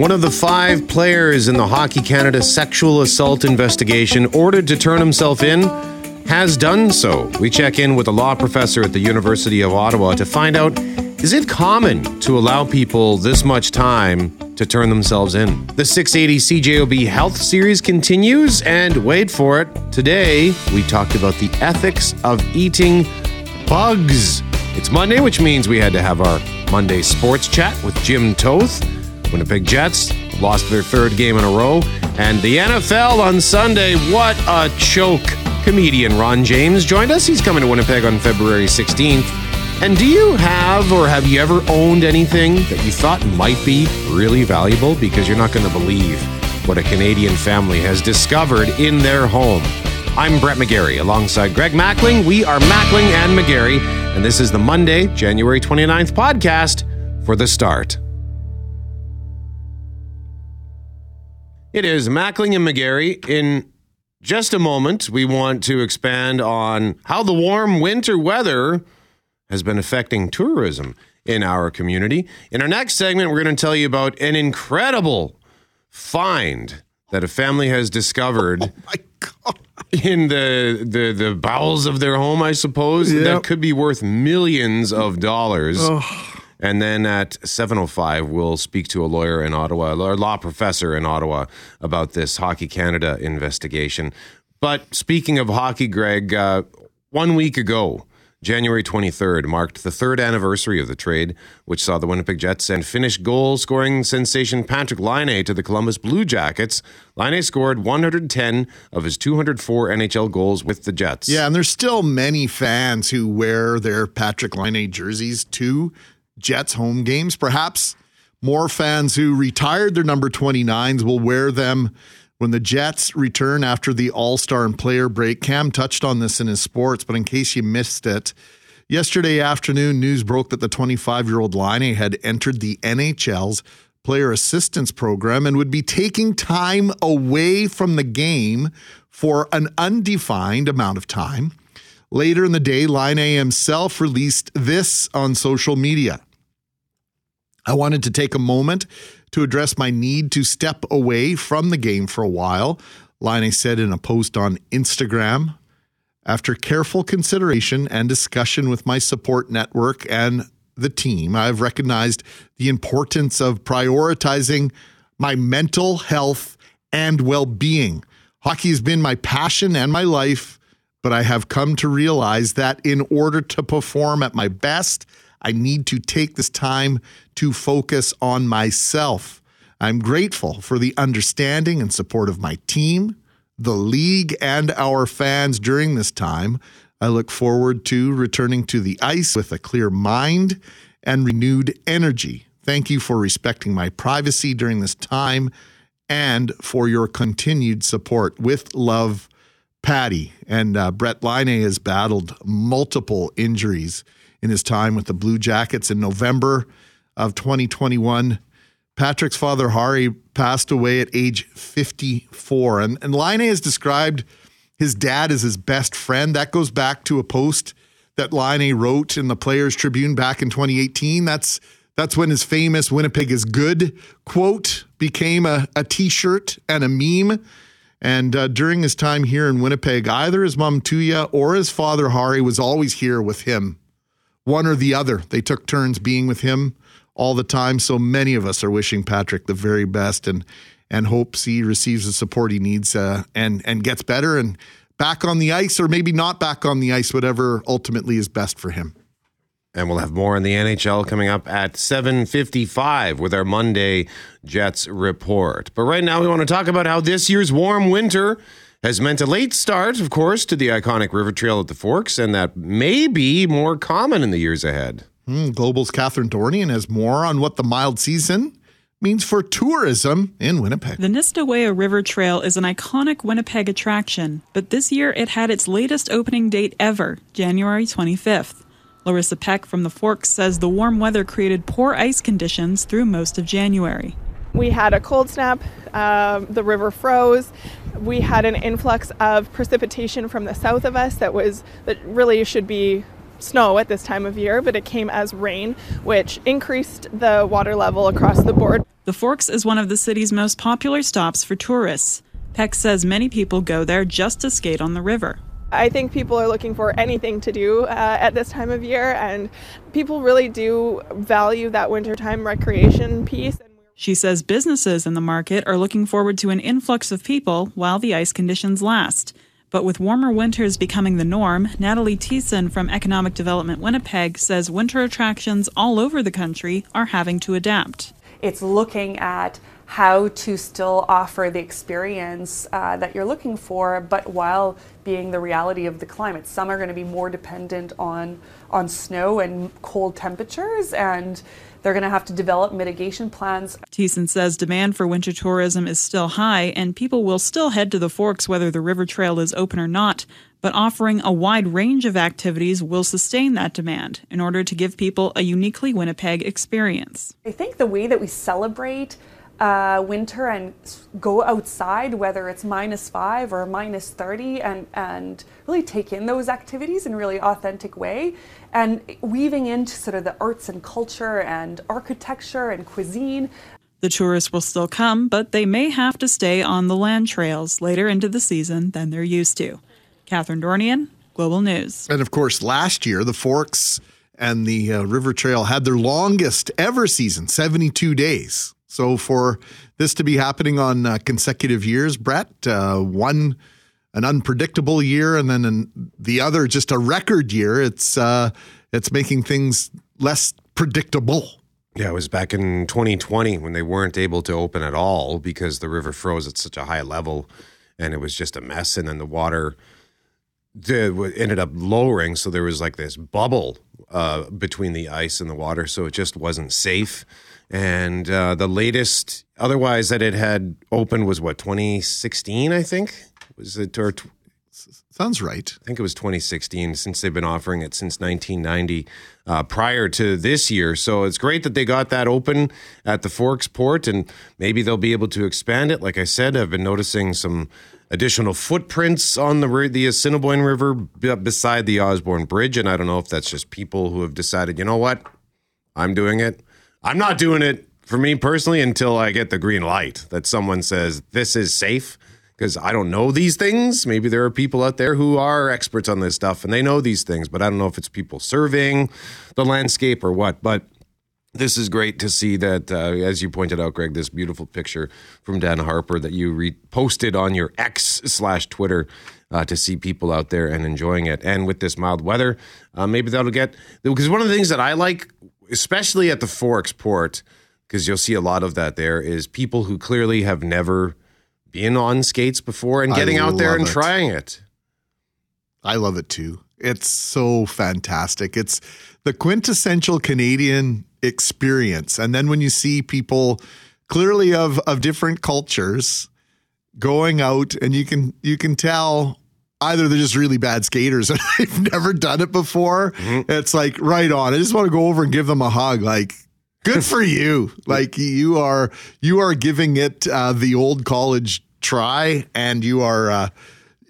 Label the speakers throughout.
Speaker 1: One of the five players in the Hockey Canada sexual assault investigation ordered to turn himself in has done so. We check in with a law professor at the University of Ottawa to find out is it common to allow people this much time to turn themselves in? The 680 CJOB Health Series continues, and wait for it. Today, we talked about the ethics of eating bugs. It's Monday, which means we had to have our Monday sports chat with Jim Toth. Winnipeg Jets lost their third game in a row. And the NFL on Sunday, what a choke. Comedian Ron James joined us. He's coming to Winnipeg on February 16th. And do you have or have you ever owned anything that you thought might be really valuable? Because you're not going to believe what a Canadian family has discovered in their home. I'm Brett McGarry alongside Greg Mackling. We are Mackling and McGarry, and this is the Monday, January 29th podcast for the start. It is Mackling and McGarry. In just a moment, we want to expand on how the warm winter weather has been affecting tourism in our community. In our next segment, we're going to tell you about an incredible find that a family has discovered
Speaker 2: Oh
Speaker 1: in the, the the bowels of their home, I suppose,
Speaker 2: Yep.
Speaker 1: that could be worth millions of dollars. And then at 7.05, we'll speak to a lawyer in Ottawa, a law professor in Ottawa, about this Hockey Canada investigation. But speaking of hockey, Greg, uh, one week ago, January 23rd, marked the third anniversary of the trade, which saw the Winnipeg Jets send Finnish goal scoring sensation Patrick Laine to the Columbus Blue Jackets. Laine scored 110 of his 204 NHL goals with the Jets.
Speaker 2: Yeah, and there's still many fans who wear their Patrick Laine jerseys to Jets home games. Perhaps more fans who retired their number 29s will wear them when the Jets return after the All Star and player break. Cam touched on this in his sports, but in case you missed it, yesterday afternoon, news broke that the 25 year old Laine had entered the NHL's player assistance program and would be taking time away from the game for an undefined amount of time. Later in the day, Laine himself released this on social media. I wanted to take a moment to address my need to step away from the game for a while, Laine said in a post on Instagram. After careful consideration and discussion with my support network and the team, I've recognized the importance of prioritizing my mental health and well being. Hockey has been my passion and my life, but I have come to realize that in order to perform at my best, I need to take this time to focus on myself. I'm grateful for the understanding and support of my team, the league, and our fans during this time. I look forward to returning to the ice with a clear mind and renewed energy. Thank you for respecting my privacy during this time and for your continued support. With love, Patty. And uh, Brett Laine has battled multiple injuries in his time with the Blue Jackets in November of 2021. Patrick's father, Hari, passed away at age 54. And, and Laine has described his dad as his best friend. That goes back to a post that Laine wrote in the Players Tribune back in 2018. That's that's when his famous Winnipeg is good quote became a, a t-shirt and a meme. And uh, during his time here in Winnipeg, either his mom Tuija or his father Hari was always here with him. One or the other. They took turns being with him all the time. So many of us are wishing Patrick the very best and and hopes he receives the support he needs uh, and and gets better and back on the ice or maybe not back on the ice, whatever ultimately is best for him.
Speaker 1: And we'll have more on the NHL coming up at 7:55 with our Monday Jets report. But right now we want to talk about how this year's warm winter has meant a late start, of course, to the iconic river trail at the Forks and that may be more common in the years ahead.
Speaker 2: Mm, Global's Catherine Dornian has more on what the mild season means for tourism in Winnipeg.
Speaker 3: The Nestaweya River Trail is an iconic Winnipeg attraction, but this year it had its latest opening date ever, January 25th. Larissa Peck from the Forks says the warm weather created poor ice conditions through most of January.
Speaker 4: We had a cold snap, um, the river froze. We had an influx of precipitation from the south of us that was that really should be snow at this time of year, but it came as rain, which increased the water level across the board.
Speaker 3: The Forks is one of the city's most popular stops for tourists. Peck says many people go there just to skate on the river.
Speaker 4: I think people are looking for anything to do uh, at this time of year, and people really do value that wintertime recreation piece.
Speaker 3: She says businesses in the market are looking forward to an influx of people while the ice conditions last. But with warmer winters becoming the norm, Natalie Thiessen from Economic Development Winnipeg says winter attractions all over the country are having to adapt.
Speaker 5: It's looking at how to still offer the experience uh, that you're looking for, but while being the reality of the climate. Some are going to be more dependent on on snow and cold temperatures, and they're going to have to develop mitigation plans.
Speaker 3: Thiessen says demand for winter tourism is still high, and people will still head to the Forks whether the river trail is open or not. But offering a wide range of activities will sustain that demand in order to give people a uniquely Winnipeg experience.
Speaker 5: I think the way that we celebrate uh, winter and go outside, whether it's minus five or minus 30, and, and really take in those activities in a really authentic way. And weaving into sort of the arts and culture and architecture and cuisine.
Speaker 3: The tourists will still come, but they may have to stay on the land trails later into the season than they're used to. Catherine Dornian, Global News.
Speaker 2: And of course, last year, the Forks and the uh, River Trail had their longest ever season, 72 days. So for this to be happening on uh, consecutive years, Brett, uh, one an unpredictable year and then an, the other just a record year, it's uh, it's making things less predictable.
Speaker 1: Yeah, it was back in 2020 when they weren't able to open at all because the river froze at such a high level and it was just a mess. And then the water the, ended up lowering. So there was like this bubble uh, between the ice and the water. So it just wasn't safe. And uh, the latest, otherwise, that it had opened was what 2016, I think. Was it or
Speaker 2: sounds right?
Speaker 1: I think it was 2016. Since they've been offering it since 1990, uh, prior to this year. So it's great that they got that open at the Forks Port, and maybe they'll be able to expand it. Like I said, I've been noticing some additional footprints on the the Assiniboine River beside the Osborne Bridge, and I don't know if that's just people who have decided, you know what, I'm doing it. I'm not doing it for me personally until I get the green light that someone says this is safe because I don't know these things. Maybe there are people out there who are experts on this stuff and they know these things, but I don't know if it's people serving the landscape or what. But this is great to see that, uh, as you pointed out, Greg, this beautiful picture from Dan Harper that you reposted on your X slash Twitter uh, to see people out there and enjoying it. And with this mild weather, uh, maybe that'll get because one of the things that I like especially at the Forks port, because you'll see a lot of that there, is people who clearly have never been on skates before and getting I out there and it. trying it.
Speaker 2: I love it too. It's so fantastic. It's the quintessential Canadian experience. And then when you see people clearly of of different cultures going out and you can you can tell either they're just really bad skaters and they've never done it before. Mm-hmm. It's like right on. I just want to go over and give them a hug. Like, good for you. Like you are you are giving it uh, the old college try, and you are, uh,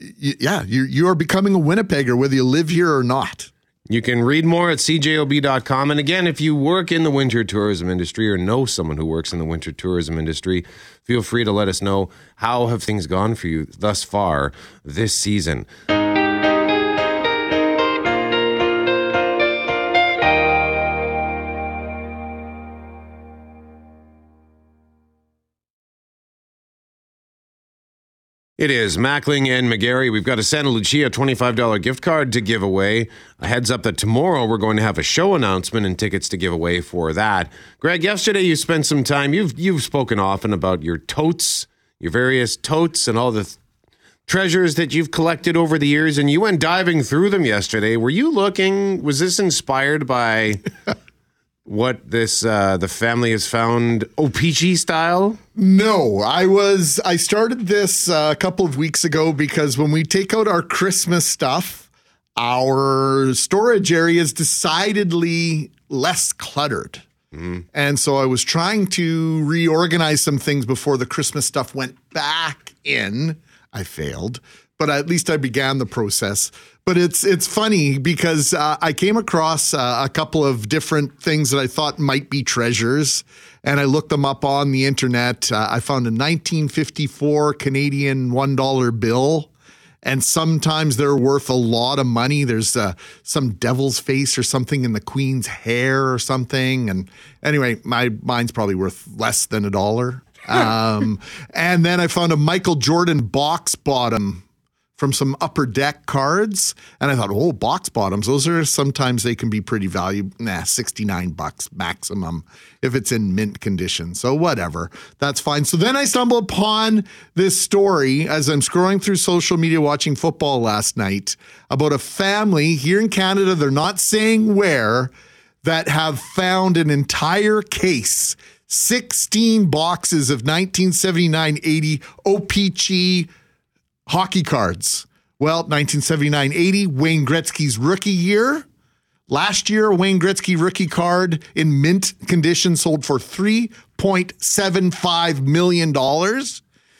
Speaker 2: y- yeah, you you are becoming a Winnipegger whether you live here or not.
Speaker 1: You can read more at cjob.com. And again, if you work in the winter tourism industry or know someone who works in the winter tourism industry, feel free to let us know how have things gone for you thus far this season. It is Mackling and McGarry. We've got a Santa Lucia $25 gift card to give away. A heads up that tomorrow we're going to have a show announcement and tickets to give away for that. Greg, yesterday you spent some time, you've, you've spoken often about your totes, your various totes and all the th- treasures that you've collected over the years, and you went diving through them yesterday. Were you looking, was this inspired by what this uh, the family has found O-Pee-Chee style?
Speaker 2: No, I was I started this uh, a couple of weeks ago because when we take out our Christmas stuff, our storage area is decidedly less cluttered. Mm. And so I was trying to reorganize some things before the Christmas stuff went back in. I failed. But at least I began the process. But it's it's funny because uh, I came across uh, a couple of different things that I thought might be treasures, and I looked them up on the internet. Uh, I found a 1954 Canadian one dollar bill and sometimes they're worth a lot of money. There's uh, some devil's face or something in the queen's hair or something. And anyway, my mine's probably worth less than a dollar. Um, and then I found a Michael Jordan box bottom from some upper deck cards. And I thought, oh, box bottoms, those are sometimes they can be pretty valuable. Nah, 69 bucks maximum if it's in mint condition. So whatever, that's fine. So then I stumble upon this story as I'm scrolling through social media watching football last night about a family here in Canada. They're not saying where that have found an entire case 16 boxes of 1979 80 OPC hockey cards. Well, 1979 80, Wayne Gretzky's rookie year. Last year, Wayne Gretzky rookie card in mint condition sold for $3.75 million.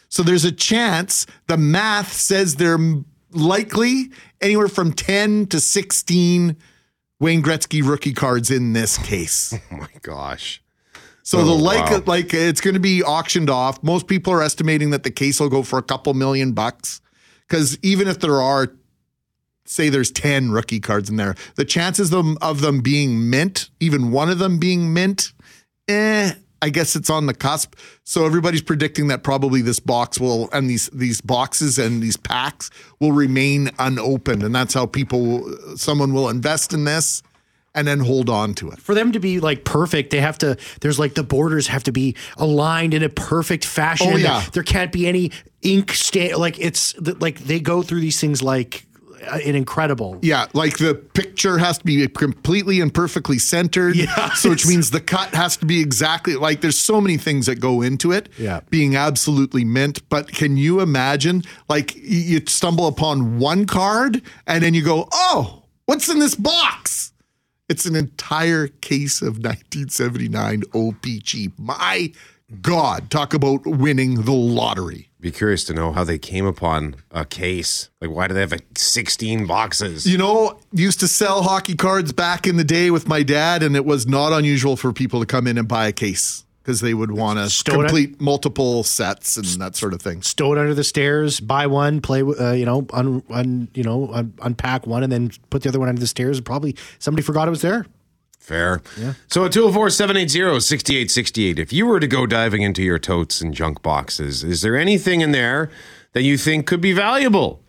Speaker 2: So there's a chance the math says they're likely anywhere from 10 to 16 Wayne Gretzky rookie cards in this case.
Speaker 1: Oh my gosh.
Speaker 2: So
Speaker 1: Oh,
Speaker 2: the like
Speaker 1: wow.
Speaker 2: like it's going to be auctioned off. Most people are estimating that the case will go for a couple million bucks because even if there are say there's 10 rookie cards in there, the chances of them, of them being mint, even one of them being mint, eh, I guess it's on the cusp. So everybody's predicting that probably this box will and these these boxes and these packs will remain unopened and that's how people someone will invest in this and then hold on to it.
Speaker 6: for them to be like perfect, they have to. There's like the borders have to be aligned in a perfect fashion.
Speaker 2: Oh, yeah.
Speaker 6: there can't be any ink stain. Like it's like they go through these things like uh, an incredible.
Speaker 2: Yeah, like the picture has to be completely and perfectly centered.
Speaker 6: Yeah,
Speaker 2: So which means the cut has to be exactly like there's so many things that go into it.
Speaker 6: Yeah.
Speaker 2: Being absolutely mint. But can you imagine like you stumble upon one card and then you go, oh, what's in this box? It's an entire case of 1979 OPC. My God, talk about winning the lottery.
Speaker 1: Be curious to know how they came upon a case. Like, why do they have like 16 boxes?
Speaker 2: You know, used to sell hockey cards back in the day with my dad, and it was not unusual for people to come in and buy a case because they would want to
Speaker 6: Stow it.
Speaker 2: complete multiple sets and that sort of thing.
Speaker 6: Stow it under the stairs, buy one, play, uh, you know, un, un, you know, un, unpack one, and then put the other one under the stairs. Probably somebody forgot it was there.
Speaker 1: Fair. Yeah. So at 204 780 6868, if you were to go diving into your totes and junk boxes, is there anything in there that you think could be valuable?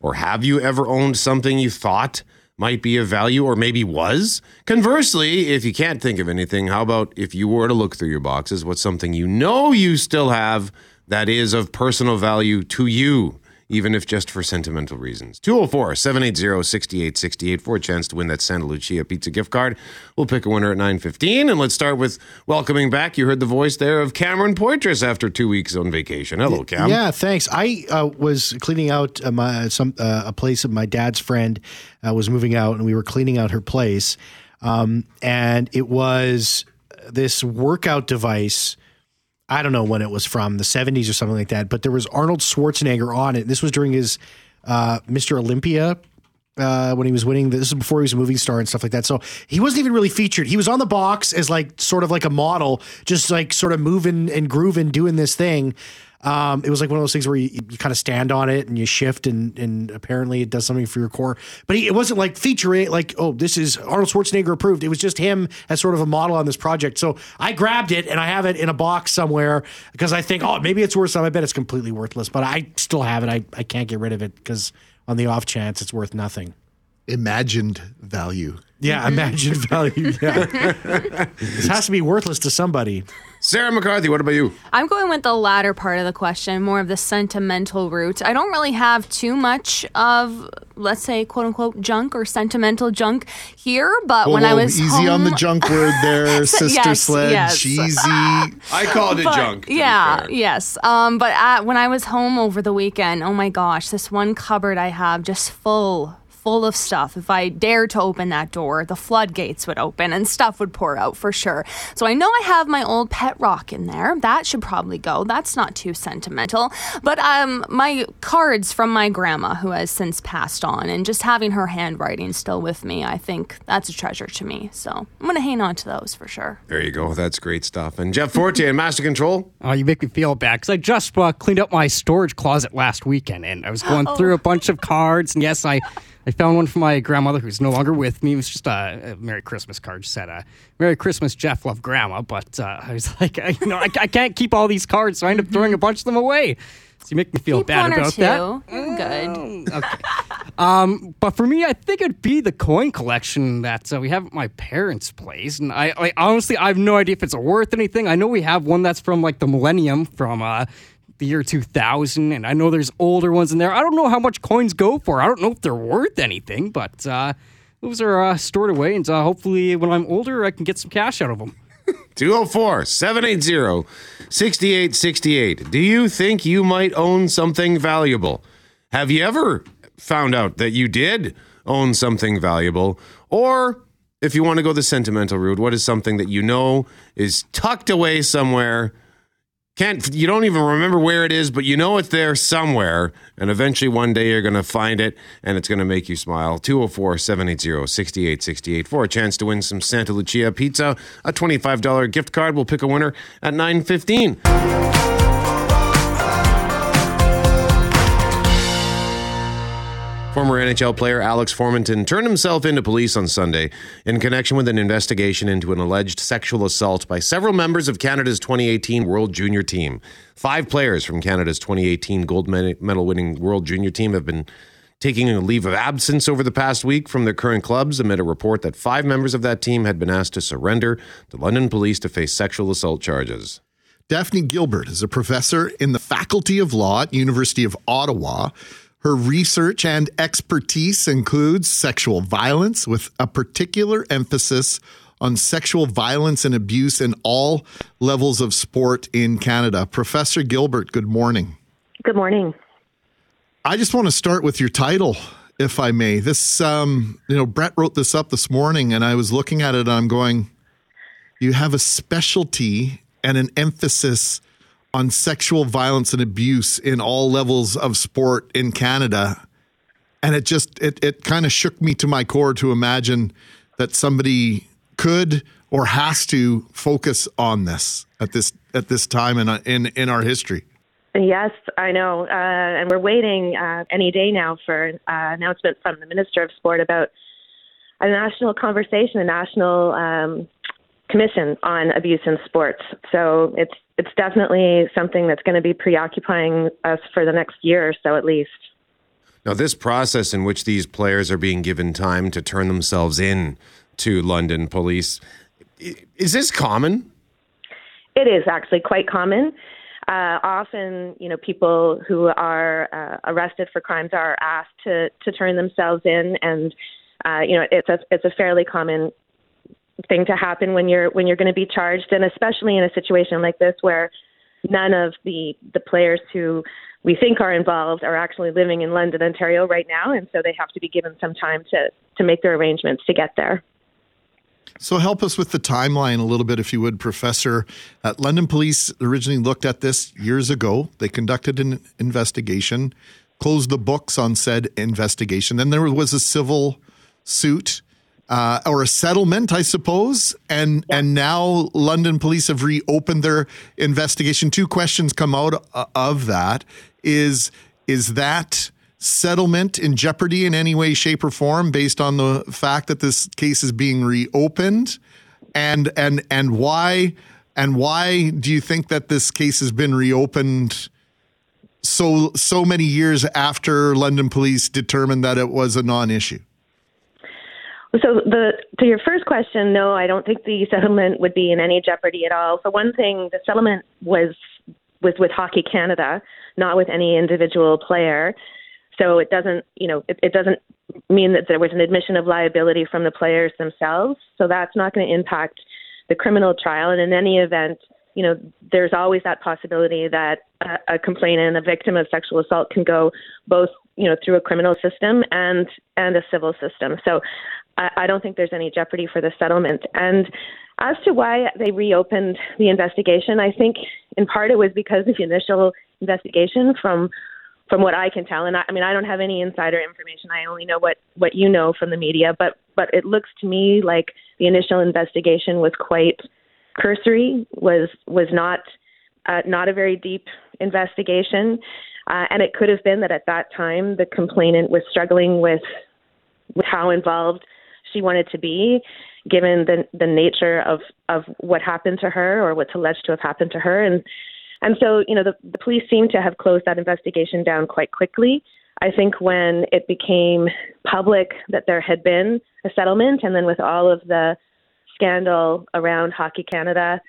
Speaker 1: Or have you ever owned something you thought might be of value or maybe was? Conversely, if you can't think of anything, how about if you were to look through your boxes, what's something you know you still have that is of personal value to you? Even if just for sentimental reasons. 204 780 6868 for a chance to win that Santa Lucia pizza gift card. We'll pick a winner at 9.15, and let's start with welcoming back. You heard the voice there of Cameron Poitras after two weeks on vacation. Hello, Cam.
Speaker 6: Yeah, thanks. I uh, was cleaning out uh, my some uh, a place of my dad's friend uh, was moving out, and we were cleaning out her place, um, and it was this workout device. I don't know when it was from the 70s or something like that, but there was Arnold Schwarzenegger on it. This was during his uh, Mr. Olympia uh, when he was winning. This is before he was a movie star and stuff like that. So he wasn't even really featured. He was on the box as like sort of like a model, just like sort of moving and grooving, doing this thing. Um, it was like one of those things where you, you kind of stand on it and you shift, and and apparently it does something for your core. But he, it wasn't like featuring like oh this is Arnold Schwarzenegger approved. It was just him as sort of a model on this project. So I grabbed it and I have it in a box somewhere because I think oh maybe it's worth some. I bet it's completely worthless, but I still have it. I I can't get rid of it because on the off chance it's worth nothing.
Speaker 2: Imagined value.
Speaker 6: Yeah, imagined value. Yeah, this has to be worthless to somebody.
Speaker 1: Sarah McCarthy, what about you?
Speaker 7: I'm going with the latter part of the question, more of the sentimental route. I don't really have too much of, let's say, quote unquote, junk or sentimental junk here, but when I was
Speaker 2: easy on the junk word there, sister
Speaker 7: Yes,
Speaker 2: sled,
Speaker 7: yes.
Speaker 2: cheesy.
Speaker 1: I called it
Speaker 7: But-
Speaker 1: junk. to be
Speaker 7: Yeah,
Speaker 1: fair.
Speaker 7: yes. Um, but uh, when I was home over the weekend, oh my gosh, this one cupboard I have just full, full full of stuff. If I dared to open that door, the floodgates would open and stuff would pour out for sure. So I know I have my old pet rock in there. That should probably go. That's not too sentimental. But um, my cards from my grandma, who has since passed on, and just having her handwriting still with me, I think that's a treasure to me. So I'm going to hang on to those for sure.
Speaker 1: There you go. That's great stuff. And Jeff Forte and Master Control.
Speaker 8: Oh, you make me feel bad because I just uh, cleaned up my storage closet last weekend and I was going
Speaker 7: Oh.
Speaker 8: through a bunch of cards. And yes, I, I found one from my grandmother who's no longer with me. It was just a, a Merry Christmas card. Just said, uh, Merry Christmas, Jeff, love grandma. But uh, I was like, I, you know, I, I can't keep all these cards, so I end up throwing a bunch of them away. So you make me feel
Speaker 7: Keep
Speaker 8: bad about that.
Speaker 7: Good.
Speaker 8: Okay. Um, but for me, I think it'd be the coin collection that uh, we have at my parents' place, and I, I honestly I have no idea if it's worth anything. I know we have one that's from like the millennium from uh, the year 2000, and I know there's older ones in there. I don't know how much coins go for. I don't know if they're worth anything, but uh, those are uh, stored away, and uh, hopefully when I'm older, I can get some cash out of them.
Speaker 1: 204 780 6868. Do you think you might own something valuable? Have you ever found out that you did own something valuable? Or if you want to go the sentimental route, what is something that you know is tucked away somewhere? Can't you don't even remember where it is, but you know it's there somewhere, and eventually one day you're going to find it and it's going to make you smile. 204 780 6868 for a chance to win some Santa Lucia pizza, a $25 gift card. We'll pick a winner at 915. Former NHL player Alex Formenton turned himself into police on Sunday in connection with an investigation into an alleged sexual assault by several members of Canada's 2018 World Junior Team. Five players from Canada's 2018 gold medal winning World Junior Team have been taking a leave of absence over the past week from their current clubs amid a report that five members of that team had been asked to surrender to London police to face sexual assault charges.
Speaker 2: Daphne Gilbert is a professor in the Faculty of Law at University of Ottawa. Her research and expertise includes sexual violence with a particular emphasis on sexual violence and abuse in all levels of sport in Canada. Professor Gilbert, good morning.
Speaker 9: Good morning.
Speaker 2: I just want to start with your title, if I may. This, um, you know, Brett wrote this up this morning, and I was looking at it, and I'm going, you have a specialty and an emphasis on sexual violence and abuse in all levels of sport in Canada. And it just, it, it kind of shook me to my core to imagine that somebody could or has to focus on this at this at this time in in in our history.
Speaker 9: Yes, I know. Uh, and we're waiting uh, any day now for an uh, announcement from the Minister of Sport about a national conversation, a national um, commission on abuse in sports. So it's it's definitely something that's going to be preoccupying us for the next year or so at least.
Speaker 1: Now, this process in which these players are being given time to turn themselves in to London police, is this common?
Speaker 9: It is actually quite common. Uh, often, you know, people who are uh, arrested for crimes are asked to to turn themselves in, and uh, you know, it's a it's a fairly common thing to happen when you're when you're going to be charged, and especially in a situation like this where none of the the players who we think are involved are actually living in London, Ontario right now, and so they have to be given some time to to make their arrangements to get there.
Speaker 2: So help us with the timeline a little bit, if you would, Professor. Uh, London Police originally looked at this years ago. They conducted an investigation, closed the books on said investigation. Then there was a civil suit uh, or a settlement, I suppose. And and now London Police have reopened their investigation. Two questions come out uh, of that: is is that settlement in jeopardy in any way, shape, or form based on the fact that this case is being reopened? And and and why and why do you think that this case has been reopened so so many years after London Police determined that it was a non-issue?
Speaker 9: So the to your first question, no, I don't think the settlement would be in any jeopardy at all. For one thing, the settlement was was with Hockey Canada, not with any individual player. So it doesn't, you know, it, it doesn't mean that there was an admission of liability from the players themselves. So that's not going to impact the criminal trial. And in any event, you know, there's always that possibility that a, a complainant, a victim of sexual assault, can go both you know, through a criminal system and and a civil system. So I, I don't think there's any jeopardy for the settlement. And as to why they reopened the investigation, I think in part it was because of the initial investigation from from what I can tell, and I, I mean I don't have any insider information. I only know what what you know from the media, but but it looks to me like the initial investigation was quite cursory, was was not uh, not a very deep investigation, uh, and it could have been that at that time the complainant was struggling with with how involved she wanted to be, given the the nature of of what happened to her or what's alleged to have happened to her, and and so you know the, the police seem to have closed that investigation down quite quickly. I think when it became public that there had been a settlement, and then with all of the scandal around Hockey Canada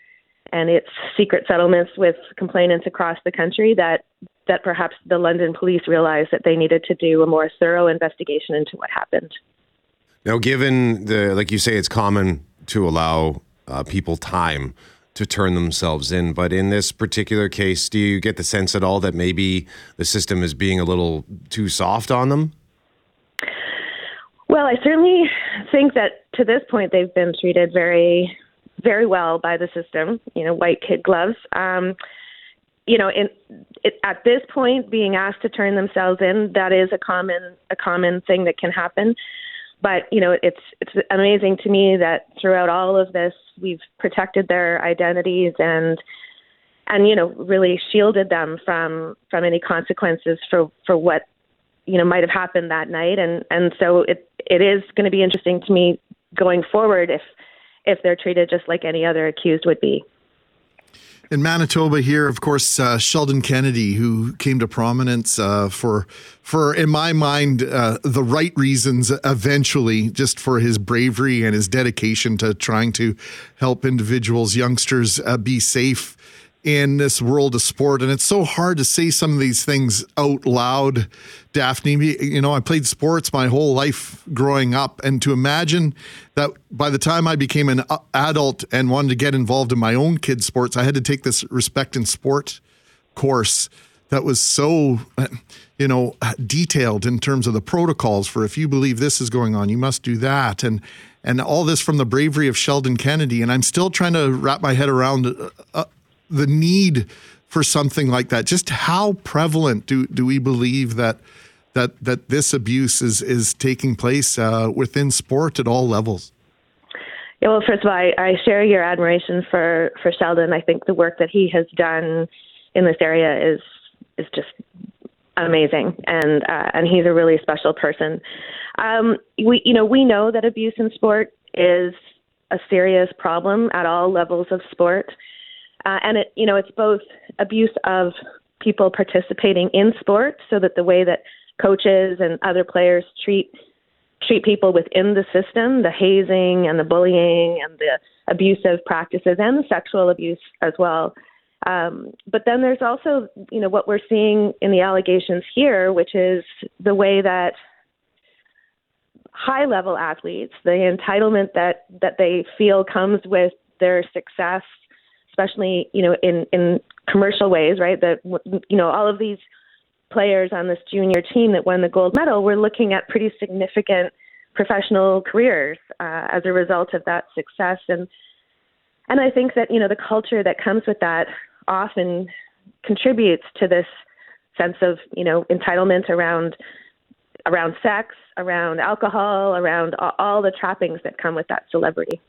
Speaker 9: and its secret settlements with complainants across the country, that that perhaps the London police realized that they needed to do a more thorough investigation into what happened.
Speaker 1: Now, given the like you say, it's common to allow uh, people time to turn themselves in. But in this particular case, do you get the sense at all that maybe the system is being a little too soft on them?
Speaker 9: Well, I certainly think that to this point they've been treated very, very well by the system. You know, white kid gloves. Um, you know, in, it, at this point, being asked to turn themselves in, that is a common a common thing that can happen. But you know, it's it's amazing to me that throughout all of this, we've protected their identities and and you know really shielded them from from any consequences for for what you know might have happened that night. And and so it it is going to be interesting to me going forward if if they're treated just like any other accused would be.
Speaker 2: In Manitoba, here, of course, uh, Sheldon Kennedy, who came to prominence uh, for, for in my mind, uh, the right reasons. Eventually, just for his bravery and his dedication to trying to help individuals, youngsters, uh, be safe in this world of sport. And it's so hard to say some of these things out loud, Daphne. You know, I played sports my whole life growing up. And to imagine that by the time I became an adult and wanted to get involved in my own kids' sports, I had to take this respect in sport course that was so, you know, detailed in terms of the protocols for if you believe this is going on, you must do that. And, and all this from the bravery of Sheldon Kennedy. And I'm still trying to wrap my head around uh, the need for something like that? Just how prevalent do, do we believe that that that this abuse is is taking place uh, within sport at all levels?
Speaker 9: Yeah, well, first of all, I, I share your admiration for for Sheldon. I think the work that he has done in this area is is just amazing, and uh, and he's a really special person. Um, we you know we know that abuse in sport is a serious problem at all levels of sport. Uh, and it, you know, it's both abuse of people participating in sports, so that the way that coaches and other players treat treat people within the system, the hazing and the bullying and the abusive practices and the sexual abuse as well. Um, but then there's also, you know, what we're seeing in the allegations here, which is the way that high level athletes, the entitlement that that they feel comes with their success especially you know in in commercial ways, right? That you know all of these players on this junior team that won the gold medal were looking at pretty significant professional careers uh, as a result of that success, and and I think that you know the culture that comes with that often contributes to this sense of you know entitlement around around sex, around alcohol, around all the trappings that come with that celebrity.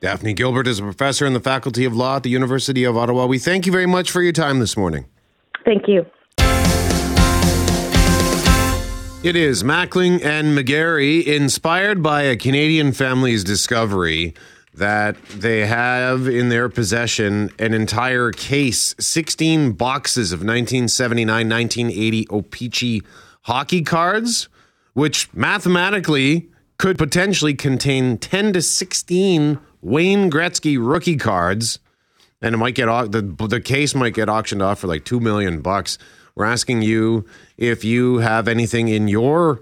Speaker 1: Daphne Gilbert is a professor in the Faculty of Law at the University of Ottawa. We thank you very much for your time this morning.
Speaker 9: Thank you.
Speaker 1: It is Mackling and McGarry, inspired by a Canadian family's discovery that they have in their possession an entire case 16 boxes of 1979 1980 O-Pee-Chee hockey cards, which mathematically could potentially contain 10 to 16 Wayne Gretzky rookie cards, and it might get the the case might get auctioned off for like two million bucks. We're asking you if you have anything in your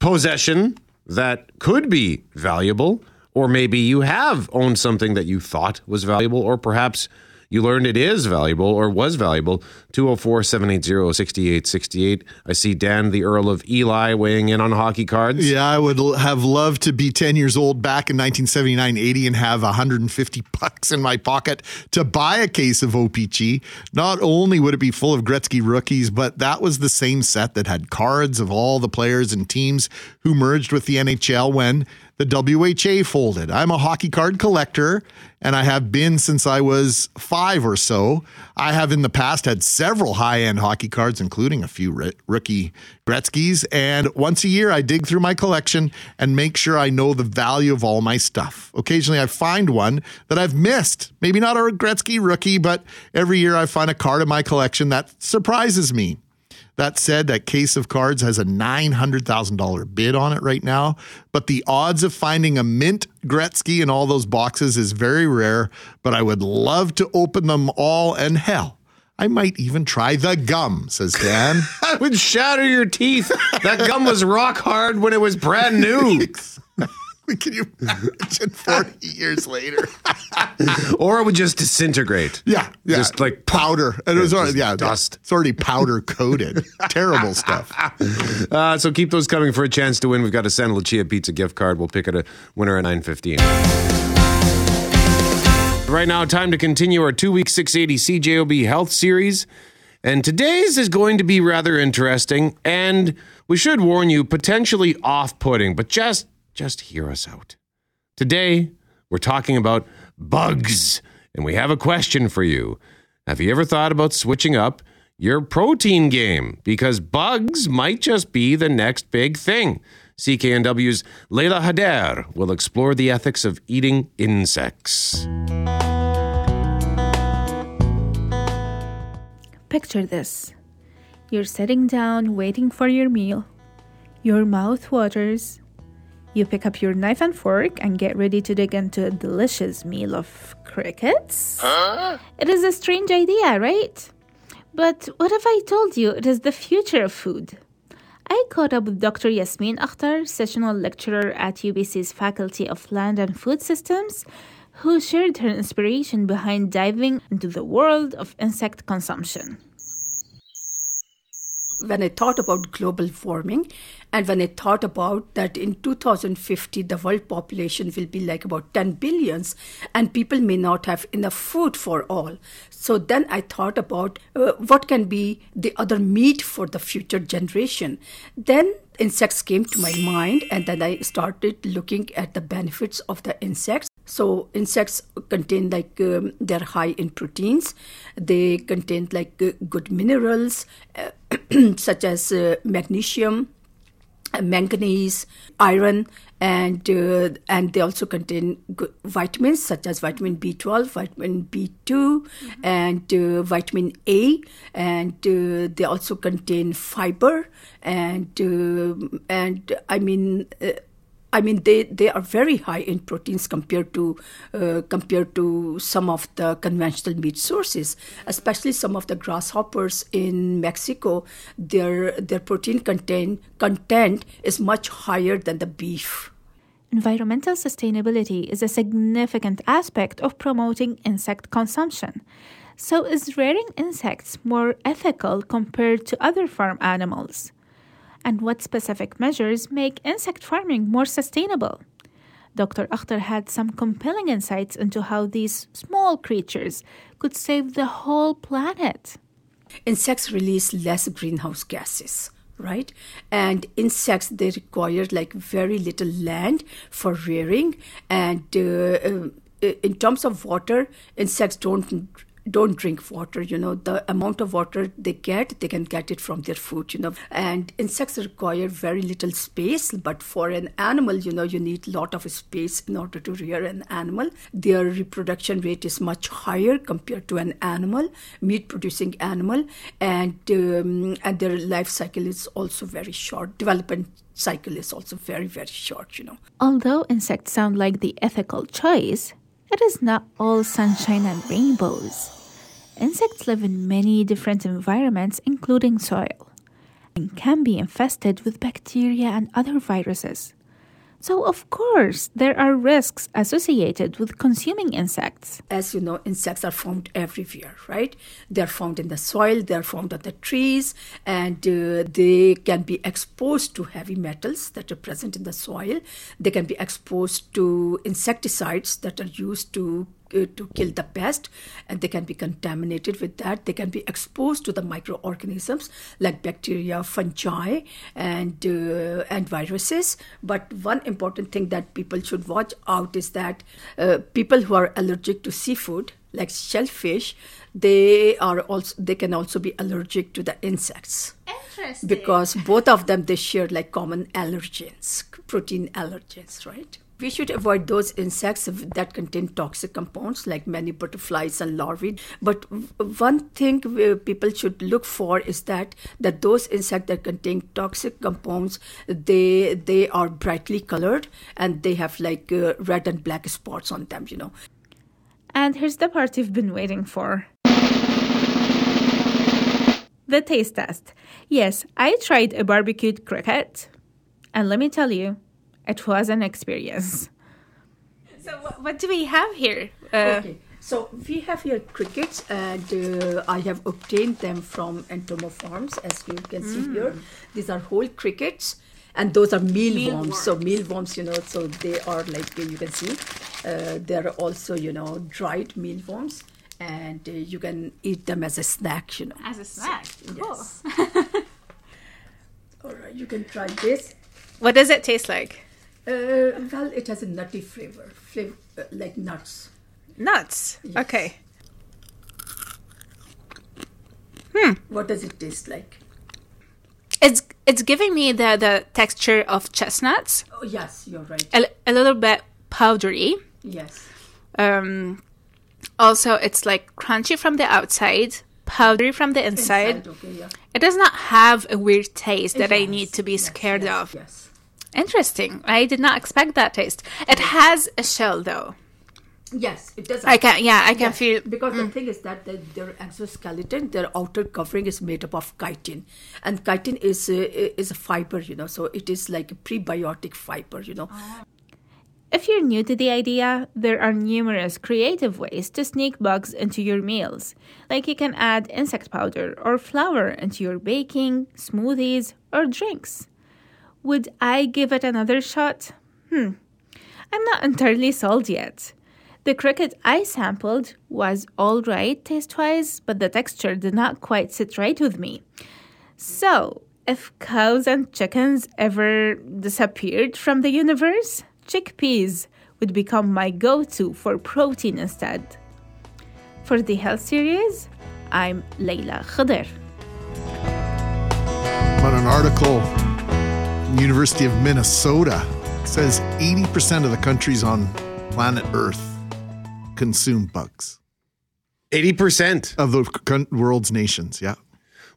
Speaker 1: possession that could be valuable, or maybe you have owned something that you thought was valuable, or perhaps you learned it is valuable or was valuable. 204 780 6868. I see Dan, the Earl of Eli, weighing in on hockey cards.
Speaker 2: Yeah, I would have loved to be 10 years old back in 1979 80 and have 150 bucks in my pocket to buy a case of OPC. Not only would it be full of Gretzky rookies, but that was the same set that had cards of all the players and teams who merged with the NHL when the WHA folded. I'm a hockey card collector and I have been since I was five or so. I have in the past had several high end hockey cards, including a few r- rookie Gretzky's. And once a year, I dig through my collection and make sure I know the value of all my stuff. Occasionally, I find one that I've missed. Maybe not a Gretzky rookie, but every year I find a card in my collection that surprises me. That said, that case of cards has a $900,000 bid on it right now, but the odds of finding a mint Gretzky in all those boxes is very rare, but I would love to open them all and hell. I might even try the gum, says Dan.
Speaker 1: That would shatter your teeth. That gum was rock hard when it was brand new.
Speaker 2: Can you imagine 40 years later?
Speaker 1: or it would just disintegrate.
Speaker 2: Yeah, yeah.
Speaker 1: Just like
Speaker 2: powder. And it was already, yeah,
Speaker 1: dust.
Speaker 2: It's already powder coated. Terrible stuff.
Speaker 1: Uh, so keep those coming for a chance to win. We've got a Santa Lucia Pizza gift card. We'll pick it a winner at 9.15. Right now, time to continue our two-week 680 CJOB Health Series. And today's is going to be rather interesting, and we should warn you, potentially off-putting, but just just hear us out. Today, we're talking about bugs, and we have a question for you. Have you ever thought about switching up your protein game? Because bugs might just be the next big thing. CKNW's Leila Hader will explore the ethics of eating insects.
Speaker 10: Picture this you're sitting down waiting for your meal, your mouth waters. You pick up your knife and fork and get ready to dig into a delicious meal of crickets. It is a strange idea, right? But what if I told you it is the future of food? I caught up with Dr. Yasmin Akhtar, sessional lecturer at UBC's Faculty of Land and Food Systems, who shared her inspiration behind diving into the world of insect consumption.
Speaker 11: when I thought about global warming and when I thought about that in 2050 the world population will be like about 10 billions and people may not have enough food for all. So then I thought about uh, what can be the other meat for the future generation. Then insects came to my mind and then I started looking at the benefits of the insects. So insects contain like um, they're high in proteins. They contain like uh, good minerals uh, such as uh, magnesium, manganese, iron, and uh, and they also contain vitamins such as vitamin B12, vitamin B2, and uh, vitamin A, and uh, they also contain fiber, and uh, and I mean. I mean, they, they are very high in proteins compared to uh, compared to some of the conventional meat sources, especially some of the grasshoppers in Mexico. Their their protein content content is much higher than the beef.
Speaker 10: Environmental sustainability is a significant aspect of promoting insect consumption. So, is rearing insects more ethical compared to other farm animals? And what specific measures make insect farming more sustainable? Dr. Akhtar had some compelling insights into how these small creatures could save the whole planet.
Speaker 11: Insects release less greenhouse gases right and insects they require like very little land for rearing and uh, uh, in terms of water insects don't don't drink water you know the amount of water they get they can get it from their food you know. And insects require very little space but for an animal you know you need lot of space in order to rear an animal. Their reproduction rate is much higher compared to an animal meat producing animal and um, and their life cycle is also very short. Development cycle is also very very short you know.
Speaker 10: Although insects sound like the ethical choice, it is not all sunshine and rainbows. Insects live in many different environments, including soil, and can be infested with bacteria and other viruses. So, of course, there are risks associated with consuming insects.
Speaker 11: As you know, insects are found everywhere, right? They're found in the soil, they're found on the trees, and uh, they can be exposed to heavy metals that are present in the soil. They can be exposed to insecticides that are used to to kill the pest and they can be contaminated with that. They can be exposed to the microorganisms like bacteria fungi and uh, and viruses. But one important thing that people should watch out is that uh, people who are allergic to seafood like shellfish they are also they can also be allergic to the insects.
Speaker 10: Interesting.
Speaker 11: because both of them they share like common allergens protein allergens right we should avoid those insects that contain toxic compounds like many butterflies and larvae. But one thing people should look for is that that those insects that contain toxic compounds they they are brightly colored and they have like uh, red and black spots on them. You know.
Speaker 10: And here's the part you've been waiting for. The taste test. Yes, I tried a barbecued cricket, and let me tell you, it was an experience. So, what do we have here? Uh,
Speaker 11: okay. So we have here crickets, and uh, I have obtained them from Entomo Farms, as you can see
Speaker 10: Mm.
Speaker 11: here. These are whole crickets, and those are mealworms. So mealworms, you know, so they are like you can see, uh, they're also you know dried mealworms, and uh, you can eat them as a snack, you know.
Speaker 10: As a snack.
Speaker 11: Yes. All right, you can try this.
Speaker 10: What does it taste like?
Speaker 11: Uh, well, it has a nutty flavor, flavor uh, like nuts.
Speaker 10: Nuts. Okay. Hmm.
Speaker 11: What does it taste like?
Speaker 10: It's it's giving me the the texture of chestnuts,
Speaker 11: Oh, yes, you're right.
Speaker 10: a, a little bit powdery.
Speaker 11: Yes.
Speaker 10: Um, also, it's like crunchy from the outside, powdery from the inside.
Speaker 11: Inside, okay, yeah.
Speaker 10: It does not have a weird taste that I need to be
Speaker 11: yes,
Speaker 10: scared
Speaker 11: yes,
Speaker 10: of.
Speaker 11: Yes.
Speaker 10: Interesting. I did not expect that taste. It has a shell though.
Speaker 11: Yes, it does.
Speaker 10: I can yeah, I can
Speaker 11: Yes,
Speaker 10: feel
Speaker 11: because the thing is that the, their exoskeleton, their outer covering is made up of chitin, and chitin is uh, is a fiber, you know. So it is like a prebiotic fiber, you know.
Speaker 10: If you're new to the idea, there are numerous creative ways to sneak bugs into your meals. Like you can add insect powder or flour into your baking, smoothies, or drinks. Would I give it another shot? Hmm. I'm not entirely sold yet. The cricket I sampled was alright taste wise, but the texture did not quite sit right with me. So, if cows and chickens ever disappeared from the universe, chickpeas would become my go to for protein instead. For the health series, I'm Leila Khadir.
Speaker 2: But an article, University of Minnesota, says 80% of the countries on planet Earth consume bugs.
Speaker 1: 80%.
Speaker 2: Of the world's nations, yeah.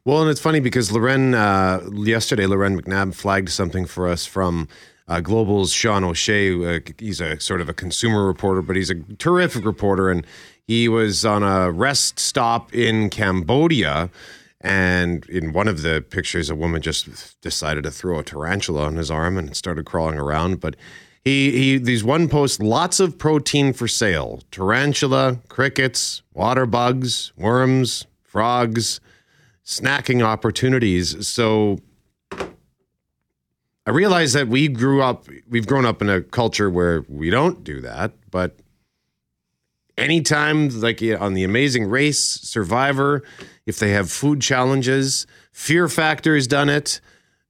Speaker 1: Well, and it's funny because Loren, uh, yesterday, Loren McNabb flagged something for us from uh, Global's Sean O'Shea. Uh, he's a sort of a consumer reporter, but he's a terrific reporter. And he was on a rest stop in Cambodia. And in one of the pictures, a woman just decided to throw a tarantula on his arm and started crawling around. But he, he these one post lots of protein for sale tarantula, crickets, water bugs, worms, frogs snacking opportunities. So I realize that we grew up, we've grown up in a culture where we don't do that, but anytime, like on The Amazing Race, Survivor, if they have food challenges, Fear Factor has done it.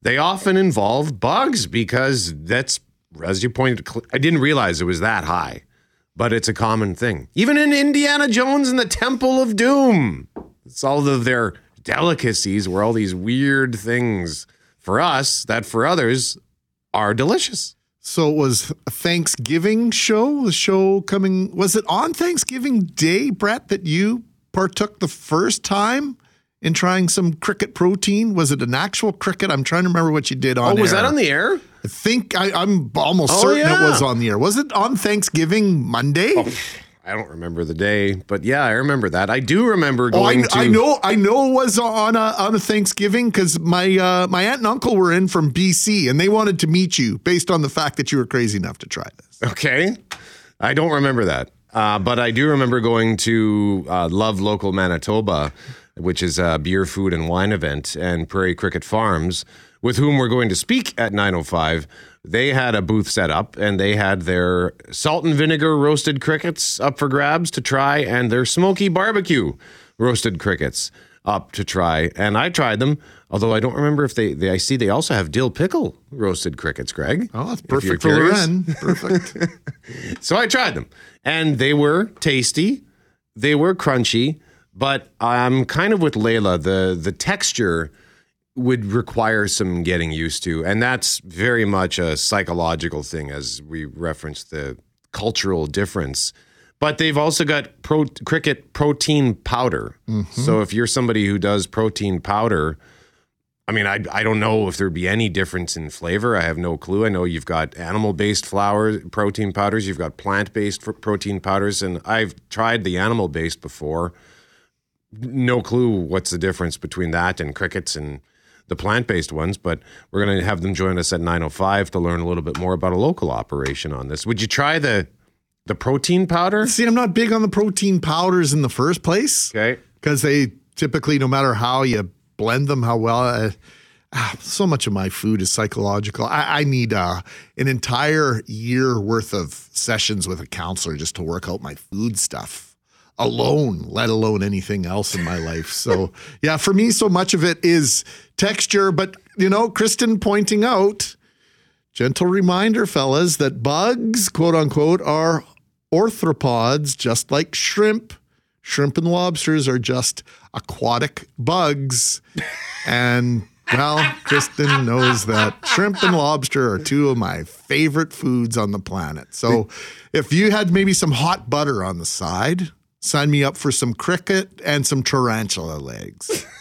Speaker 1: They often involve bugs because that's, as you pointed, I didn't realize it was that high, but it's a common thing. Even in Indiana Jones and the Temple of Doom, it's all of their delicacies were all these weird things for us that for others are delicious.
Speaker 2: So it was a Thanksgiving show. The show coming was it on Thanksgiving Day, Brett, that you partook the first time in trying some cricket protein? Was it an actual cricket? I'm trying to remember what you did on.
Speaker 1: Oh, was
Speaker 2: air.
Speaker 1: that on the air?
Speaker 2: I think I, I'm almost
Speaker 1: Oh,
Speaker 2: certain
Speaker 1: yeah.
Speaker 2: it was on the air. Was it on Thanksgiving Monday? Oh.
Speaker 1: I don't remember the day, but yeah, I remember that. I do remember
Speaker 2: Oh, I,
Speaker 1: going to.
Speaker 2: I know, I know, it was on a on a Thanksgiving because my uh, my aunt and uncle were in from BC and they wanted to meet you based on the fact that you were crazy enough to try this.
Speaker 1: Okay. I don't remember that. Uh, but I do remember going to uh, Love Local Manitoba, which is a beer, food, and wine event, and Prairie Cricket Farms, with whom we're going to speak at 9.05. They had a booth set up, and they had their salt and vinegar roasted crickets up for grabs to try, and their smoky barbecue roasted crickets up to try. And I tried them, although I don't remember if they, they I see they also have dill pickle roasted crickets, Greg.
Speaker 2: Oh, that's perfect for. Loren. Perfect.
Speaker 1: So I tried them, and they were tasty. They were crunchy, but I'm kind of with Leila. The the texture would require some getting used to, and that's very much a psychological thing, as we referenced the cultural difference. But they've also got pro, cricket protein powder. Mm-hmm. So if you're somebody who does protein powder, I mean, I, I don't know if there'd be any difference in flavor. I have no clue. I know you've got animal based flour protein powders, you've got plant based protein powders, and I've tried the animal based before. No clue what's the difference between that and crickets and the plant based ones, but we're going to have them join us at 9.05 to learn a little bit more about a local operation on this. Would you try the the protein powder?
Speaker 2: See, I'm not big on the protein powders in the first place.
Speaker 1: Okay.
Speaker 2: Because they typically, no matter how you blend them, how well, uh, ah, so much of my food is psychological. I, I need uh, an entire year worth of sessions with a counselor just to work out my food stuff alone, let alone anything else in my life. So, yeah, for me, so much of it is texture. But, you know, Kristen pointing out, gentle reminder, fellas, that bugs, quote unquote, are arthropods, just like shrimp. Shrimp and lobsters are just aquatic bugs. and, well, Kristen knows that shrimp and lobster are two of my favorite foods on the planet. So if you had maybe some hot butter on the side, sign me up for some cricket and some tarantula legs.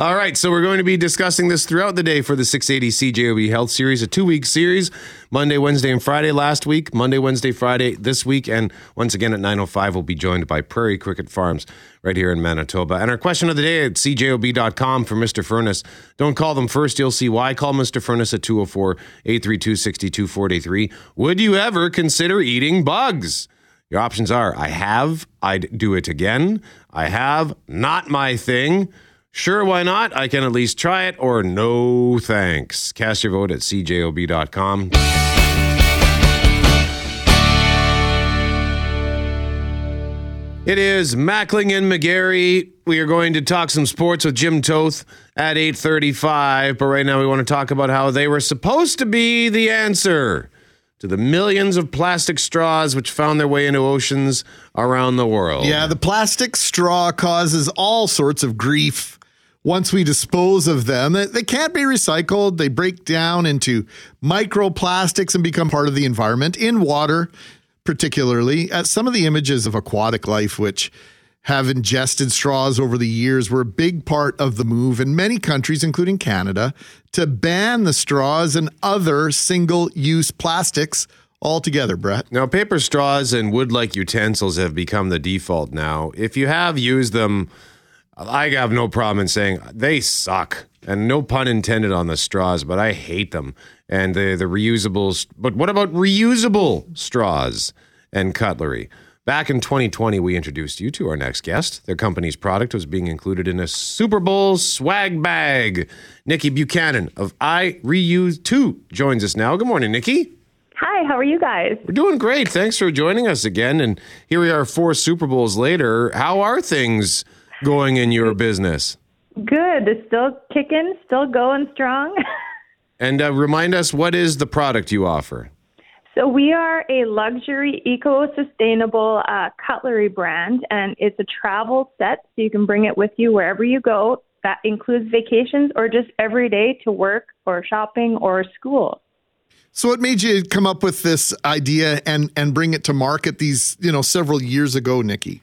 Speaker 1: All right, so we're going to be discussing this throughout the day for the 680 CJOB Health Series, a two week series, Monday, Wednesday, and Friday last week, Monday, Wednesday, Friday this week, and once again at 9.05, we'll be joined by Prairie Cricket Farms right here in Manitoba. And our question of the day at cjob.com for Mr. Furnace. Don't call them first, you'll see why. Call Mr. Furnace at 204 832 6243. Would you ever consider eating bugs? Your options are I have, I'd do it again, I have, not my thing. Sure, why not? I can at least try it, or no thanks. Cast your vote at cjob.com. It is Mackling and McGarry. We are going to talk some sports with Jim Toth at 8:35, but right now we want to talk about how they were supposed to be the answer to the millions of plastic straws which found their way into oceans around the world.
Speaker 2: Yeah, the plastic straw causes all sorts of grief once we dispose of them. They- can't be recycled. They break down into microplastics and become part of the environment in water, particularly. Uh, some of the images of aquatic life, which have ingested straws over the years, were a big part of the move in many countries, including Canada, to ban the straws and other single use plastics altogether, Brett.
Speaker 1: Now, paper straws and wood like utensils have become the default now. If you have used them, I have no problem in saying they suck. And no pun intended on the straws, but I hate them. And the, the reusables. But what about reusable straws and cutlery? Back in 2020, we introduced you to our next guest. Their company's product was being included in a Super Bowl swag bag. Nikki Buchanan of I Reuse 2 joins us now. Good morning, Nikki.
Speaker 12: Hi, how are you guys?
Speaker 1: We're doing great. Thanks for joining us again. And here we are, four Super Bowls later. How are things going in your business?
Speaker 12: Good. It's still kicking, still going strong.
Speaker 1: And uh, remind us, what is the product you offer?
Speaker 12: So, we are a luxury, eco sustainable uh, cutlery brand, and it's a travel set so you can bring it with you wherever you go. That includes vacations or just every day to work or shopping or school.
Speaker 2: So what made you come up with this idea and and bring it to market these, you know, several years ago, Nikki?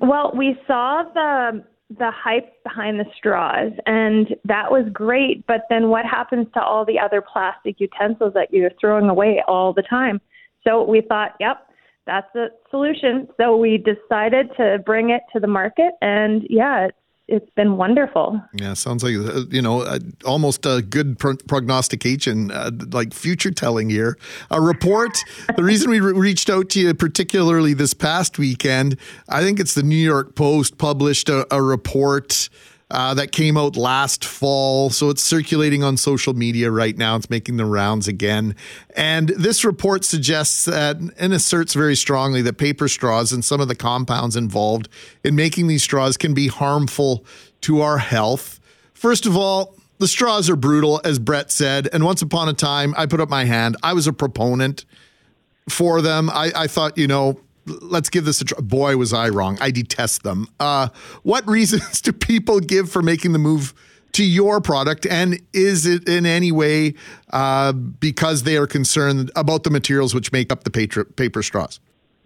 Speaker 12: Well, we saw the the hype behind the straws and that was great, but then what happens to all the other plastic utensils that you're throwing away all the time? So we thought, yep, that's a solution. So we decided to bring it to the market, and yeah, it's it's been wonderful.
Speaker 2: Yeah, sounds like uh, you know uh, almost a good pro- prognostication, uh, like future telling here. A report. the reason we re- reached out to you, particularly this past weekend, I think it's the New York Post published a, a report uh, that came out last fall. So it's circulating on social media right now. It's making the rounds again. And this report suggests that and asserts very strongly that paper straws and some of the compounds involved in making these straws can be harmful to our health. First of all, the straws are brutal, as Brett said. And once upon a time, I put up my hand. I was a proponent for them. I, I thought, you know, let's give this a try. Boy, was I wrong. I detest them. Uh, what reasons do people give for making the move to your product? And is it in any way uh, because they are concerned about the materials which make up the paper, paper straws?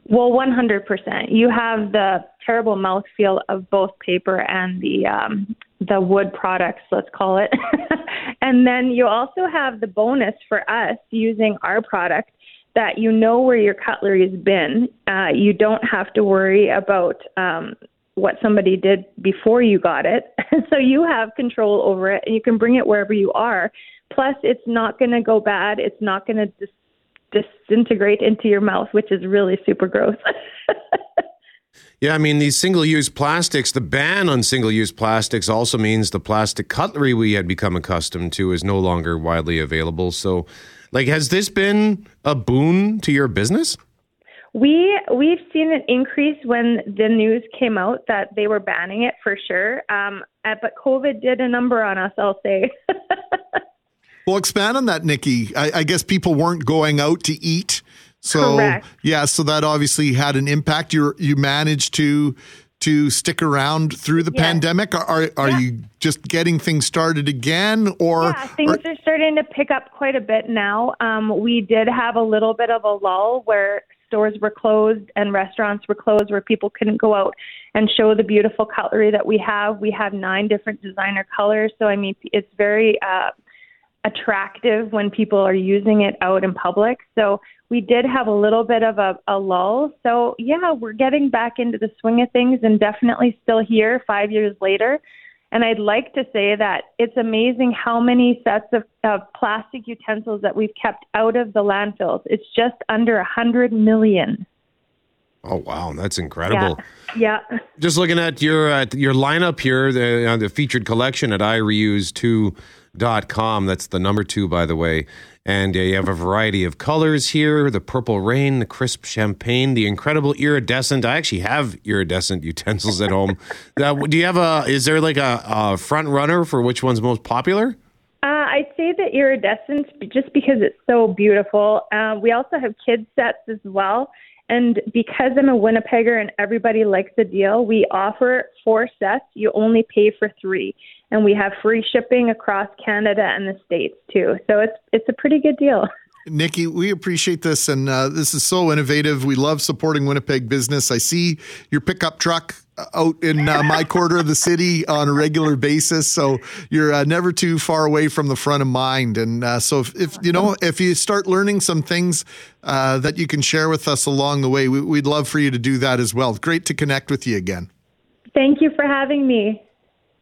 Speaker 12: Well, 100%. You have the terrible mouthfeel of both paper and the um, the wood products, let's call it. and then you also have the bonus for us using our product that you know where your cutlery's been. Uh, you don't have to worry about um, what somebody did before you got it. so you have control over it and you can bring it wherever you are. Plus, it's not going to go bad. It's not going to dis- disintegrate into your mouth, which is really super gross.
Speaker 1: Yeah, I mean, these single use plastics, the ban on single use plastics also means the plastic cutlery we had become accustomed to is no longer widely available. So, like, has this been a boon to your business?
Speaker 12: We we've seen an increase when the news came out that they were banning it for sure. Um, uh, but COVID did a number on us, I'll say.
Speaker 2: well, expand on that, Nikki. I, I guess people weren't going out to eat so
Speaker 12: Correct.
Speaker 2: yeah, so that obviously had an impact. You you managed to to stick around through the
Speaker 12: Yes.
Speaker 2: pandemic. Are are, are you just getting things started again, or
Speaker 12: Yeah, things
Speaker 2: or-
Speaker 12: are starting to pick up quite a bit now. Um, we did have a little bit of a lull where stores were closed and restaurants were closed where people couldn't go out and show the beautiful cutlery that we have. We have nine different designer colors, so I mean it's very uh, attractive when people are using it out in public. So we did have a little bit of a, a lull. So yeah, we're getting back into the swing of things and definitely still here five years later. And I'd like to say that it's amazing how many sets of, of plastic utensils that we've kept out of the landfills. It's just under a hundred million.
Speaker 1: Oh wow, that's incredible.
Speaker 12: Yeah. Yeah.
Speaker 1: Just looking at your uh, your lineup here, the, uh, the featured collection at ireuse2.com. That's the number two, by the way. And uh, you have a variety of colors here: the purple rain, the crisp champagne, the incredible iridescent. I actually have iridescent utensils at home. Uh, do you have a? Is there like a, a front runner for which one's most popular?
Speaker 12: Uh, I'd say the iridescent, just because it's so beautiful. Uh, we also have kids sets as well. And because I'm a Winnipegger and everybody likes the deal, we offer four sets. You only pay for three, and we have free shipping across Canada and the states too. So it's it's a pretty good deal.
Speaker 2: Nikki, we appreciate this, and uh, this is so innovative. We love supporting Winnipeg business. I see your pickup truck out in uh, my quarter of the city on a regular basis, so you're uh, never too far away from the front of mind. And uh, so, if, if you know, if you start learning some things uh, that you can share with us along the way, we, we'd love for you to do that as well. Great to connect with you again.
Speaker 12: Thank you for having me.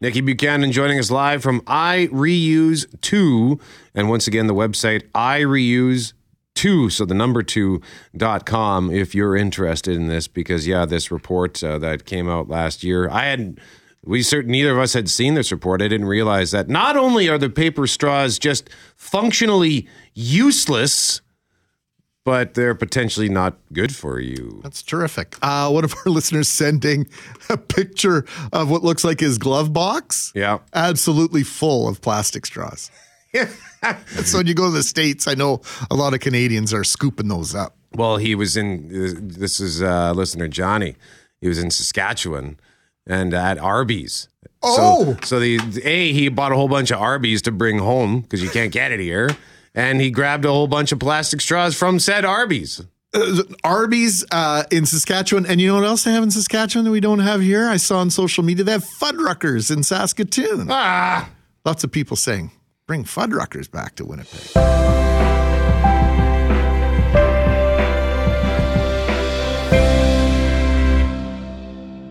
Speaker 1: Nikki Buchanan joining us live from I Reuse 2. And once again, the website I Reuse 2, so the number 2.com if you're interested in this. Because, yeah, this report uh, that came out last year, I had. We certain neither of us had seen this report. I didn't realize that not only are the paper straws just functionally useless, but they're potentially not good for you.
Speaker 2: That's terrific. Uh, one of our listeners sending a picture of what looks like his glove box.
Speaker 1: Yeah.
Speaker 2: Absolutely full of plastic straws. so when you go to the States, I know a lot of Canadians are scooping those up.
Speaker 1: Well, he was in. This is uh, listener Johnny. He was in Saskatchewan and at Arby's.
Speaker 2: Oh.
Speaker 1: so, so the a he bought a whole bunch of Arby's to bring home because you can't get it here, and he grabbed a whole bunch of plastic straws from said Arby's.
Speaker 2: Uh, Arby's uh, in Saskatchewan. And you know what else they have in Saskatchewan that we don't have here? I saw on social media they have Fuddruckers in Saskatoon.
Speaker 1: Ah.
Speaker 2: Lots of people saying, bring Fuddruckers back to Winnipeg.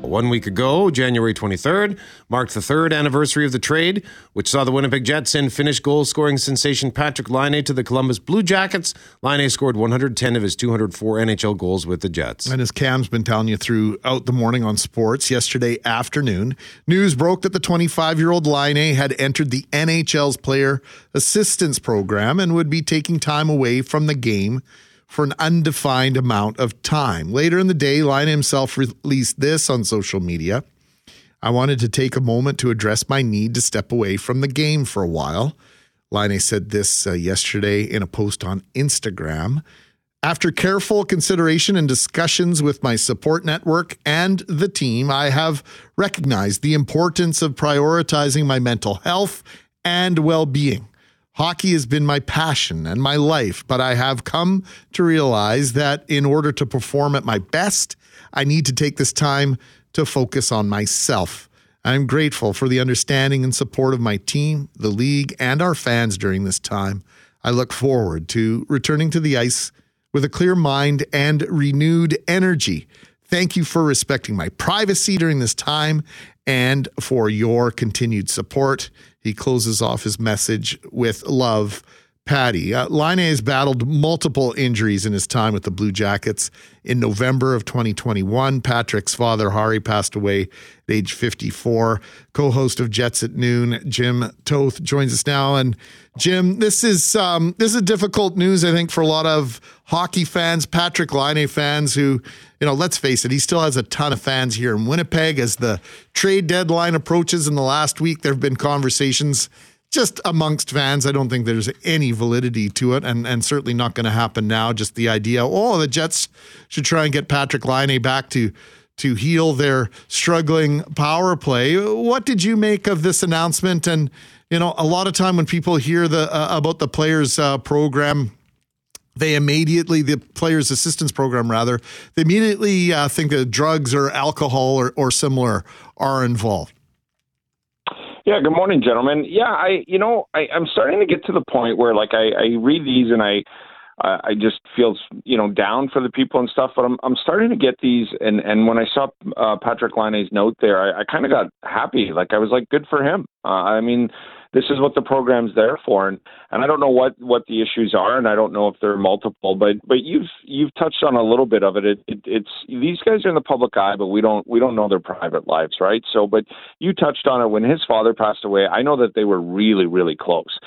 Speaker 1: One week ago, January 23rd, marked the third anniversary of the trade, which saw the Winnipeg Jets send Finnish goal scoring sensation Patrik Laine to the Columbus Blue Jackets. Laine scored 110 of his 204 NHL goals with the Jets.
Speaker 2: And as Cam's been telling you throughout the morning on sports, yesterday afternoon, news broke that the 25 year old Laine had entered the NHL's player assistance program and would be taking time away from the game for an undefined amount of time. Later in the day, Laine himself released this on social media. I wanted to take a moment to address my need to step away from the game for a while. Laine said this uh, yesterday in a post on Instagram. After careful consideration and discussions with my support network and the team, I have recognized the importance of prioritizing my mental health and well being. Hockey has been my passion and my life, but I have come to realize that in order to perform at my best, I need to take this time to focus on myself. I'm grateful for the understanding and support of my team, the league, and our fans during this time. I look forward to returning to the ice with a clear mind and renewed energy. Thank you for respecting my privacy during this time and for your continued support. He closes off his message with love. Patty. Uh, Laine has battled multiple injuries in his time with the Blue Jackets. In November of 2021, Patrik's father, Harri, passed away at age 54. Co host of Jets at Noon, Jim Toth, joins us now. And Jim, this is um, this is difficult news, I think, for a lot of hockey fans, Patrik Laine fans who, you know, let's face it, he still has a ton of fans here in Winnipeg. As the trade deadline approaches in the last week, there have been conversations just amongst fans. I don't think there's any validity to it, and, and certainly not going to happen now. Just the idea, oh, the Jets should try and get Patrik Laine back to to heal their struggling power play. What did you make of this announcement? And you know, a lot of time when people hear the uh, about the players uh, program. They immediately, the players' assistance program, rather, they immediately uh, think that drugs or alcohol or, or similar are involved.
Speaker 13: Yeah, good morning, gentlemen. Yeah, I, you know, I, I'm starting to get to the point where, like, I, I read these and I, uh, I just feel, you know, down for the people and stuff. But I'm, I'm starting to get these, and and when I saw uh, Patrik Laine's note there, I, I kind of got happy. Like, I was like, good for him. Uh, I mean, this is what the program's there for and and I don't know what what the issues are and I don't know if they're multiple but but you've you've touched on a little bit of it. It, it it's these guys are in the public eye but we don't we don't know their private lives right so but you touched on it when his father passed away I know that they were really really close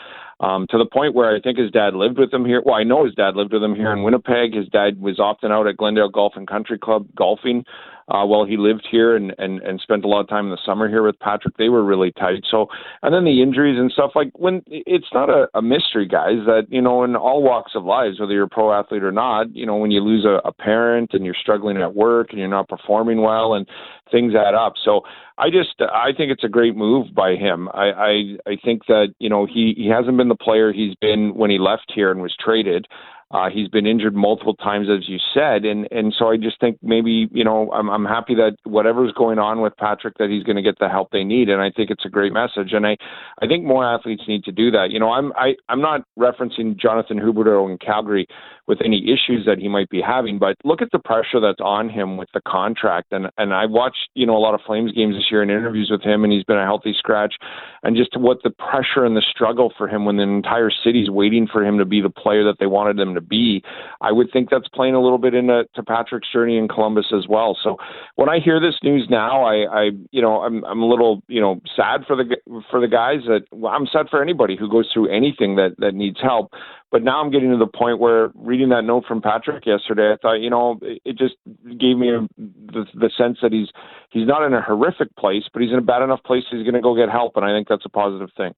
Speaker 13: um, to the point where I think his dad lived with him here. Well, I know his dad lived with him here in Winnipeg. His dad was often out at Glendale Golf and Country Club golfing uh, while he lived here and, and, and spent a lot of time in the summer here with Patrik. They were really tight. So, and then the injuries and stuff like when it's not a, a mystery, guys, that, you know, in all walks of lives, whether you're a pro athlete or not, you know, when you lose a, a parent and you're struggling at work and you're not performing well and things add up. So I just, I think it's a great move by him. I, I, I think that, you know, he, he hasn't been the player he's been when he left here and was traded. Uh, he's been injured multiple times, as you said, and and so I just think maybe you know I'm I'm happy that whatever's going on with Patrik that he's going to get the help they need, and I think it's a great message, and I I think more athletes need to do that. You know, I'm I I'm not referencing Jonathan Huberdeau in Calgary with any issues that he might be having, but look at the pressure that's on him with the contract, and and I watched you know a lot of Flames games this year and interviews with him, and he's been a healthy scratch, and just what the pressure and the struggle for him when the entire city's waiting for him to be the player that they wanted him to to be. I would think that's playing a little bit into to Patrik's journey in Columbus as well. So when I hear this news now, I, I you know I'm I'm a little you know sad for the for the guys that well, I'm sad for anybody who goes through anything that that needs help. But now I'm getting to the point where reading that note from Patrik yesterday, I thought, you know, it just gave me a, the, the sense that he's he's not in a horrific place, but he's in a bad enough place. He's going to go get help, and I think that's a positive thing.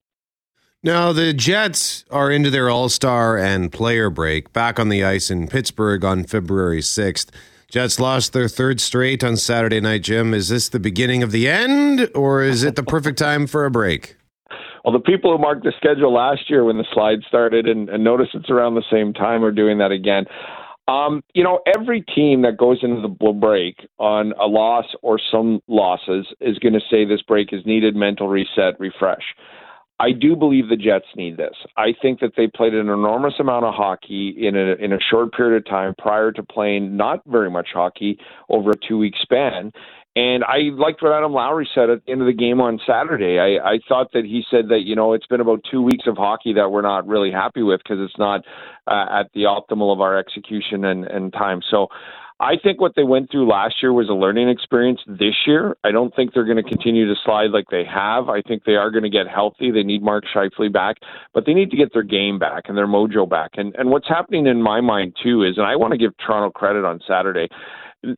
Speaker 1: Now, the Jets are into their All Star and player break back on the ice in Pittsburgh on February 6th. Jets lost their third straight on Saturday night, Jim. Is this the beginning of the end, or is it the perfect time for a break?
Speaker 13: Well, the people who marked the schedule last year when the slide started and, and notice it's around the same time are doing that again. Um, you know, every team that goes into the break on a loss or some losses is going to say this break is needed, mental reset, refresh. I do believe the Jets need this. I think that they played an enormous amount of hockey in a in a short period of time prior to playing not very much hockey over a two week span. And I liked what Adam Lowry said at the end of the game on Saturday. I, I thought that he said that, you know, it's been about two weeks of hockey that we're not really happy with because it's not uh, at the optimal of our execution and, and time. So I think what they went through last year was a learning experience this year. I don't think they're going to continue to slide like they have. I think they are going to get healthy. They need Mark Scheifele back, but they need to get their game back and their mojo back. And and what's happening in my mind too is, and I want to give Toronto credit on Saturday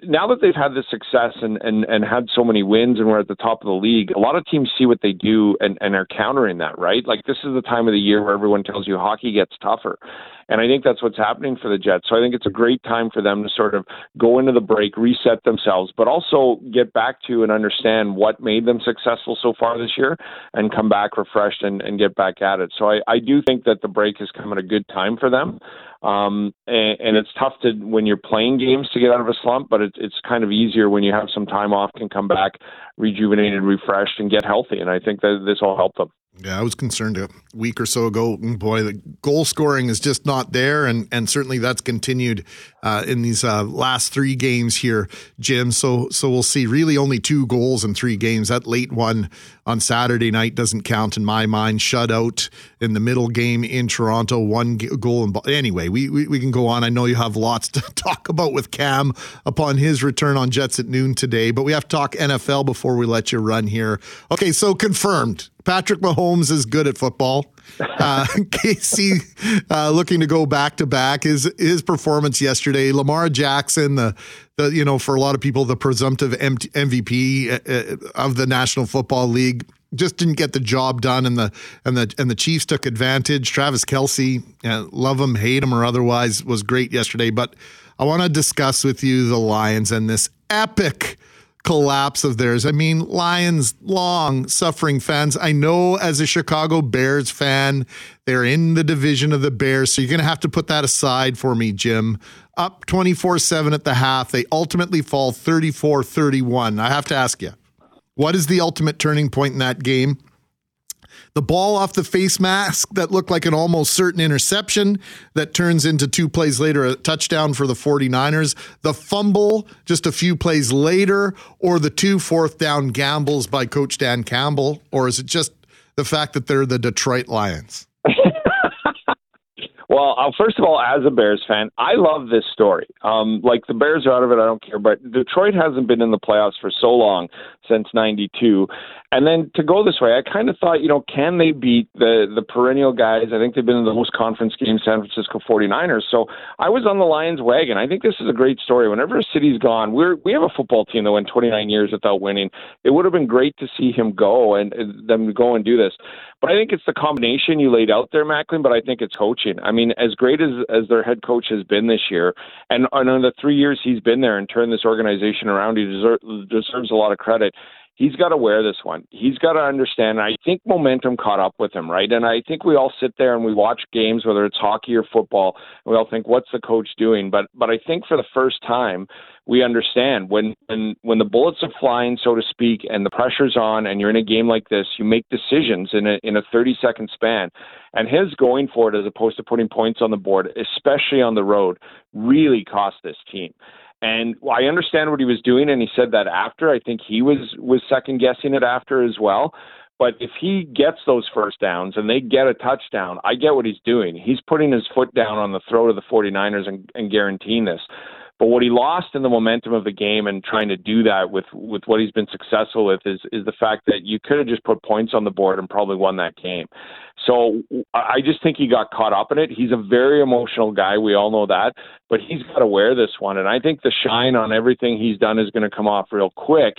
Speaker 13: now that they've had this success and, and, and had so many wins and we're at the top of the league, a lot of teams see what they do and, and are countering that, right? Like this is the time of the year where everyone tells you hockey gets tougher. And I think that's what's happening for the Jets. So I think it's a great time for them to sort of go into the break, reset themselves, but also get back to and understand what made them successful so far this year and come back refreshed and, and get back at it. So I, I do think that the break has come at a good time for them. Um, and, and it's tough to when you're playing games to get out of a slump, but it, it's kind of easier when you have some time off, can come back rejuvenated, refreshed, and get healthy. And I think that this will help them.
Speaker 2: Yeah, I was concerned a week or so ago. Boy, the goal scoring is just not there, and and certainly that's continued uh, in these uh, last three games here, Jim. So so we'll see. Really, only two goals in three games. That late one on Saturday night doesn't count in my mind. Shutout in the middle game in Toronto, one goal. And anyway, we, we we can go on. I know you have lots to talk about with Cam upon his return on Jets at noon today, but we have to talk NFL before we let you run here. Okay, so confirmed Patrick Mahomes is good at football. Uh, KC uh, looking to go back to back. His his performance yesterday. Lamar Jackson, the the you know for a lot of people the presumptive MVP uh, uh, of the National Football League just didn't get the job done, and the and the and the Chiefs took advantage. Travis Kelce, uh, love him, hate him, or otherwise, was great yesterday. But I want to discuss with you the Lions and this epic collapse of theirs. I mean, Lions, long suffering fans. I know as a Chicago Bears fan, they're in the division of the Bears. So you're going to have to put that aside for me, Jim. Up 24 7 at the half. They ultimately fall 34 31. I have to ask you, what is the ultimate turning point in that game? The ball off the face mask that looked like an almost certain interception that turns into two plays later a touchdown for the 49ers, the fumble just a few plays later, or the two fourth down gambles by Coach Dan Campbell, or is it just the fact that they're the Detroit Lions?
Speaker 13: Well, uh, first of all, as a Bears fan, I love this story. Um, like the Bears are out of it, I don't care. But Detroit hasn't been in the playoffs for so long since '92, and then to go this way, I kind of thought, you know, can they beat the the perennial guys? I think they've been in the most conference games, San Francisco 49ers. So I was on the Lions wagon. I think this is a great story. Whenever a city's gone, we're we have a football team that went 29 years without winning. It would have been great to see him go and, them go and do this. But I think it's the combination you laid out there, Mackling. But I think it's coaching. I mean, as great as as their head coach has been this year, and, and in the three years he's been there and turned this organization around, he deserve, deserves a lot of credit he's got to wear this one. He's got to understand. I think momentum caught up with him, right? And I think we all sit there and we watch games, whether it's hockey or football, and we all think, "What's the coach doing?" But but I think for the first time, we understand when when when the bullets are flying, so to speak, and the pressure's on, and you're in a game like this, you make decisions in a in a 30 second span. And his going for it as opposed to putting points on the board, especially on the road, really cost this team. And I understand what he was doing, and he said that after. I think he was was second guessing it after as well. But if he gets those first downs and they get a touchdown, I get what he's doing. He's putting his foot down on the throat of the 49ers and, and guaranteeing this. But what he lost in the momentum of the game and trying to do that with with what he's been successful with is is the fact that you could have just put points on the board and probably won that game. So I just think he got caught up in it. He's a very emotional guy. We all know that, but he's got to wear this one. And I think the shine on everything he's done is going to come off real quick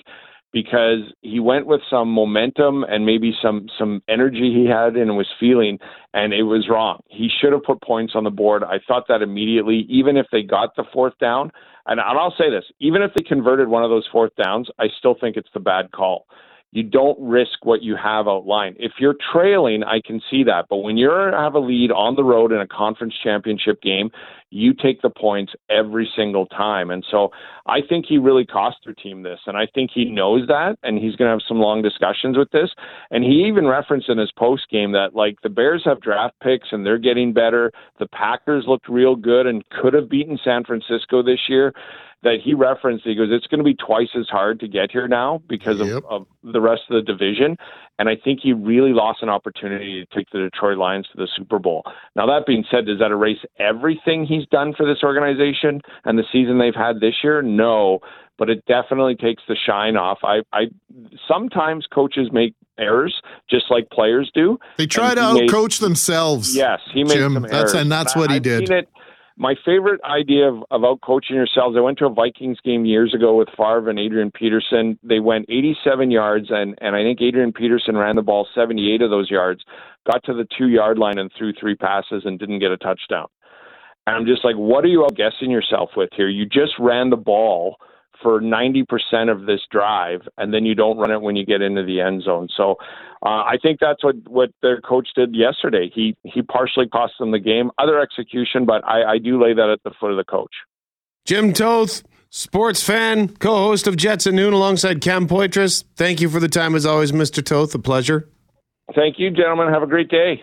Speaker 13: because he went with some momentum and maybe some some energy he had and was feeling and it was wrong. He should have put points on the board. I thought that immediately even if they got the fourth down and and I'll say this, even if they converted one of those fourth downs, I still think it's the bad call you don't risk what you have outlined. If you're trailing, I can see that. But when you have a lead on the road in a conference championship game, you take the points every single time. And so I think he really cost their team this. And I think he knows that. And he's going to have some long discussions with this. And he even referenced in his post game that, like, the Bears have draft picks and they're getting better. The Packers looked real good and could have beaten San Francisco this year that he referenced. He goes, "It's going to be twice as hard to get here now because
Speaker 2: Yep.
Speaker 13: of, of the rest of the division." And I think he really lost an opportunity to take the Detroit Lions to the Super Bowl. Now that being said, does that erase everything he's done for this organization and the season they've had this year? No, but it definitely takes the shine off. I, I sometimes coaches make errors just like players do.
Speaker 2: They try to
Speaker 13: made-
Speaker 2: outcoach themselves.
Speaker 13: Yes, he made
Speaker 2: Jim.
Speaker 13: some
Speaker 2: That's
Speaker 13: errors.
Speaker 2: and that's what he
Speaker 13: I've
Speaker 2: did.
Speaker 13: seen it. My favorite idea of, of out coaching yourselves. I went to a Vikings game years ago with Favre and Adrian Peterson. They went 87 yards, and and I think Adrian Peterson ran the ball 78 of those yards. Got to the two yard line and threw three passes and didn't get a touchdown. And I'm just like, what are you outguessing yourself with here? You just ran the ball for 90% of this drive, and then you don't run it when you get into the end zone. So uh, I think that's what, what their coach did yesterday. He he partially cost them the game, other execution, but I, I do lay that at the foot of the coach.
Speaker 1: Jim Toth, sports fan, co host of Jets at Noon alongside Cam Poitras. Thank you for the time as always, Mr. Toth. A pleasure.
Speaker 13: Thank you, gentlemen. Have a great day.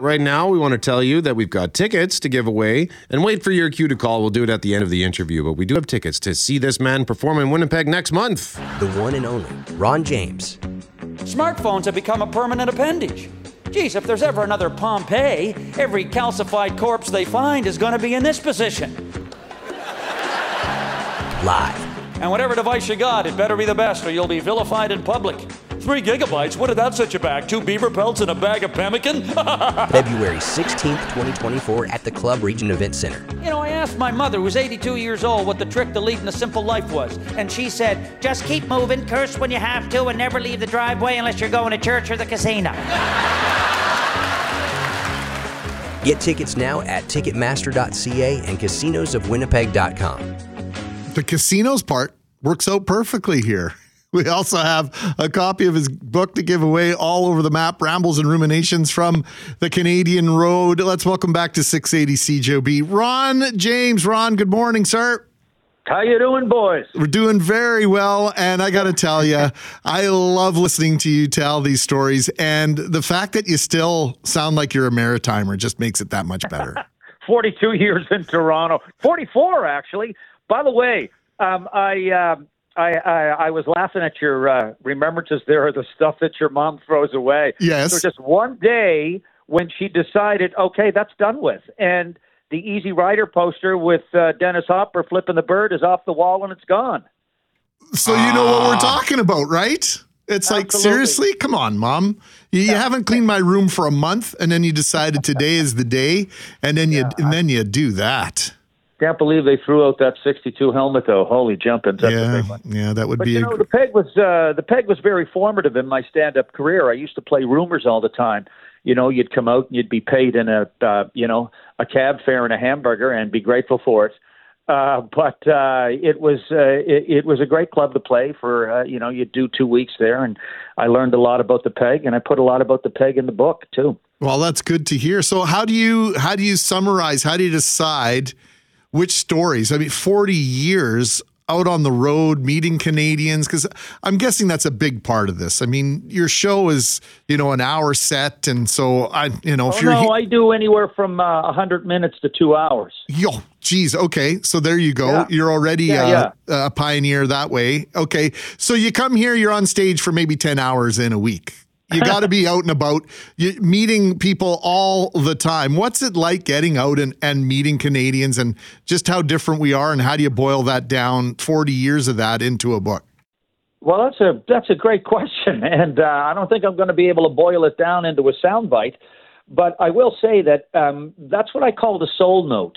Speaker 1: Right now, we want to tell you that we've got tickets to give away and wait for your cue to call. We'll do it at the end of the interview, but we do have tickets to see this man perform in Winnipeg next month.
Speaker 14: The one and only Ron James.
Speaker 15: Smartphones have become a permanent appendage. Geez, if there's ever another Pompeii, every calcified corpse they find is going to be in this position.
Speaker 14: Live.
Speaker 15: And whatever device you got, it better be the best or you'll be vilified in public. Three gigabytes? What did that set you back? Two beaver pelts and a bag of pemmican?
Speaker 14: February 16th, 2024 at the Club Regent Event Center.
Speaker 15: You know, I asked my mother, who's 82 years old, what the trick to leading a simple life was. And she said, just keep moving, curse when you have to, and never leave the driveway unless you're going to church or the casino.
Speaker 14: Get tickets now at Ticketmaster.ca and casinosofwinnipeg.com.
Speaker 2: The casinos part works out perfectly here. We also have a copy of his book to give away all over the map Rambles and Ruminations from the Canadian Road. Let's welcome back to 680 CJOB. Ron James. Ron, good morning, sir.
Speaker 16: How you doing, boys?
Speaker 2: We're doing very well, and I got to tell you, I love listening to you tell these stories, and the fact that you still sound like you're a maritimer just makes it that much better.
Speaker 16: 42 years in Toronto. 44, actually. By the way, um, I, uh, I, I I was laughing at your uh, remembrances there of the stuff that your mom throws away.
Speaker 2: Yes.
Speaker 16: So just one day when she decided, okay, that's done with, and the Easy Rider poster with uh, Dennis Hopper flipping the bird is off the wall and it's gone.
Speaker 2: So you know what we're talking about, right? It's like seriously, come on, mom. You, you haven't cleaned my room for a month, and then you decided today is the day, and then you and then you do that.
Speaker 16: Can't believe they threw out that 62 helmet though. Holy. That's a
Speaker 2: yeah, yeah, that would
Speaker 16: But
Speaker 2: be.
Speaker 16: you
Speaker 2: a,
Speaker 16: know, the peg was uh, the peg was very formative in my stand-up career. I used to play Rumor's all the time. You know, you'd come out and you'd be paid in a uh, you know a cab fare and a hamburger and be grateful for it. Uh, but uh, it was uh, it, it was a great club to play for. Uh, you know, you'd do two weeks there, and I learned a lot about the peg, and I put a lot about the peg in the book too.
Speaker 2: Well, that's good to hear. So, how do you how do you summarize? How do you decide which stories? I mean, forty years out on the road meeting Canadians because I'm guessing that's a big part of this. I mean, your show is you know an hour set, and so I you know if
Speaker 16: Oh,
Speaker 2: you're
Speaker 16: no,
Speaker 2: he-
Speaker 16: I do anywhere from uh, 100 minutes to two hours.
Speaker 2: Yo, geez. Okay. So there you go.
Speaker 16: Yeah.
Speaker 2: You're already
Speaker 16: Yeah,
Speaker 2: uh, a pioneer that way. Okay. So you come here, you're on stage for maybe 10 hours in a week. You got to be out and about, you, meeting people all the time. What's it like getting out and, and meeting Canadians and just how different we are? And how do you boil that down, 40 years of that, into a book?
Speaker 16: Well, that's a that's a great question, and uh, I don't think I'm going to be able to boil it down into a soundbite. But I will say that um, that's what I call the soul note,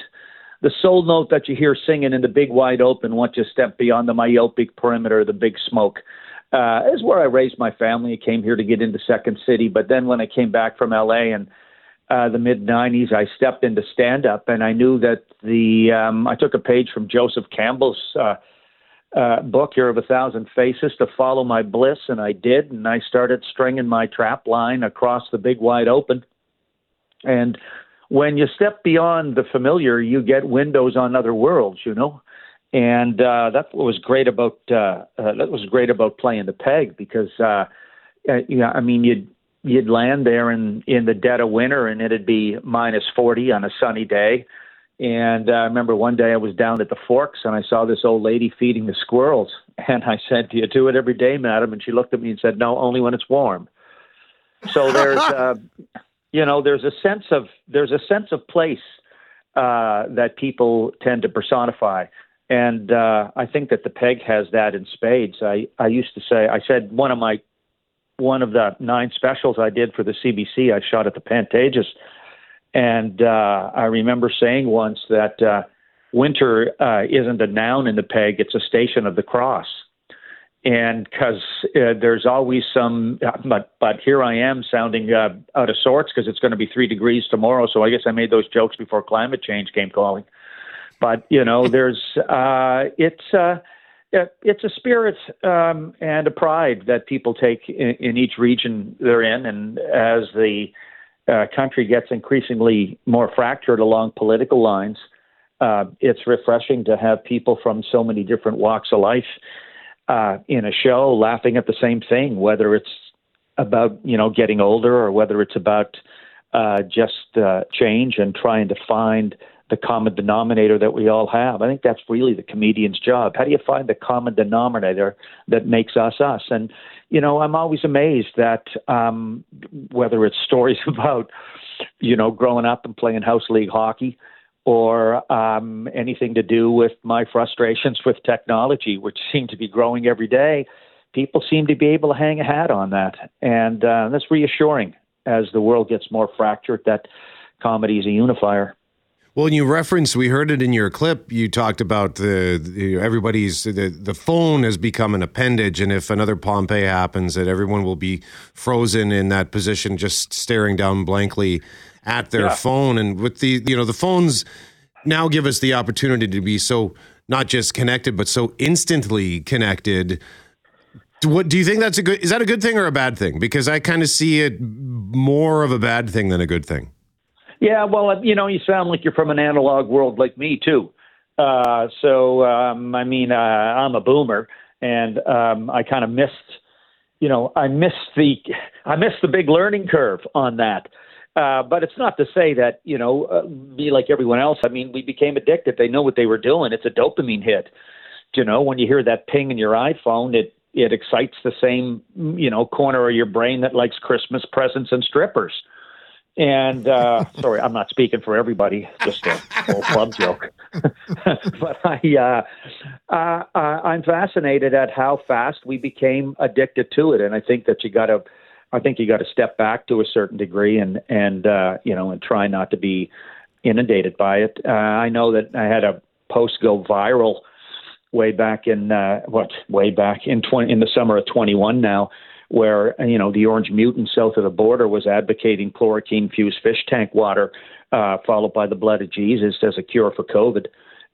Speaker 16: the soul note that you hear singing in the big wide open once you step beyond the myopic perimeter, of the big smoke. Uh, is where I raised my family. I came here to get into Second City, but then when I came back from LA and uh, the mid '90s, I stepped into stand up, and I knew that the um, I took a page from Joseph Campbell's. Uh, uh, book, Hero of a Thousand Faces, to follow my bliss, and I did. And I started stringing my trap line across the big wide open. And when you step beyond the familiar, you get windows on other worlds, you know. And uh, that's what was great about uh, uh, that was great about playing the peg because uh, uh, yeah, I mean you'd you'd land there in in the dead of winter, and it'd be minus forty on a sunny day. And uh, I remember one day I was down at the Forks and I saw this old lady feeding the squirrels. And I said, "Do you do it every day, madam?" And she looked at me and said, "No, only when it's warm." So there's, uh, you know, there's a sense of there's a sense of place uh, that people tend to personify. And uh, I think that the peg has that in spades. I, I used to say, I said one of my one of the nine specials I did for the CBC, I shot at the Pantages, and uh, I remember saying once that uh, winter uh, isn't a noun in the peg; it's a station of the cross. And because uh, there's always some, but but here I am sounding uh, out of sorts because it's going to be three degrees tomorrow. So I guess I made those jokes before climate change came calling. But you know, there's uh, it's. Uh, it's a spirit um, and a pride that people take in, in, each region they're in, and as the uh, country gets increasingly more fractured along political lines, uh, it's refreshing to have people from so many different walks of life uh, in a show laughing at the same thing, whether it's about you know getting older or whether it's about uh, just uh, change and trying to find the common denominator that we all have. I think that's really the comedian's job. How do you find the common denominator that makes us us? And you know, I'm always amazed that um, whether it's stories about you know growing up and playing house league hockey or um, anything to do with my frustrations with technology, which seem to be growing every day. People seem to be able to hang a hat on that, and uh, that's reassuring as the world gets more fractured. That comedy is a unifier.
Speaker 1: Well, you referenced, we heard it in your clip. You talked about the, the, everybody's the the phone has become an appendage, and if another Pompeii happens, that everyone will be frozen in that position, just staring down blankly at their yeah. phone. And with the you know the phones now give us the opportunity to be so not just connected, but so instantly connected. What do you think that's a good? Is that a good thing or a bad thing? Because I kind of see it more of a bad thing than a good thing.
Speaker 16: Yeah, well, you know, you sound like you're from an analog world like me too. Uh, so, um, I mean, uh, I'm a boomer, and um, I kind of missed, you know, I missed the, I missed the big learning curve on that. Uh, but it's not to say that you know, uh, be like everyone else. I mean, we became addicted. They know what they were doing. It's a dopamine hit. You know, when you hear that ping in your iPhone, it it excites the same you know corner of your brain that likes Christmas presents and strippers. And uh, sorry, I'm not speaking for everybody, just a whole club joke. but I, uh, uh, uh, I'm fascinated at how fast we became addicted to it, and I think that you got to, I think you got to step back to a certain degree and and uh, you know and try not to be inundated by it. Uh, I know that I had a post go viral way back in uh, what way back in 20 in the summer of 21 now where you know the Orange Mutant south of the border was advocating chloroquine fused fish tank water, uh, followed by the blood of Jesus as a cure for COVID,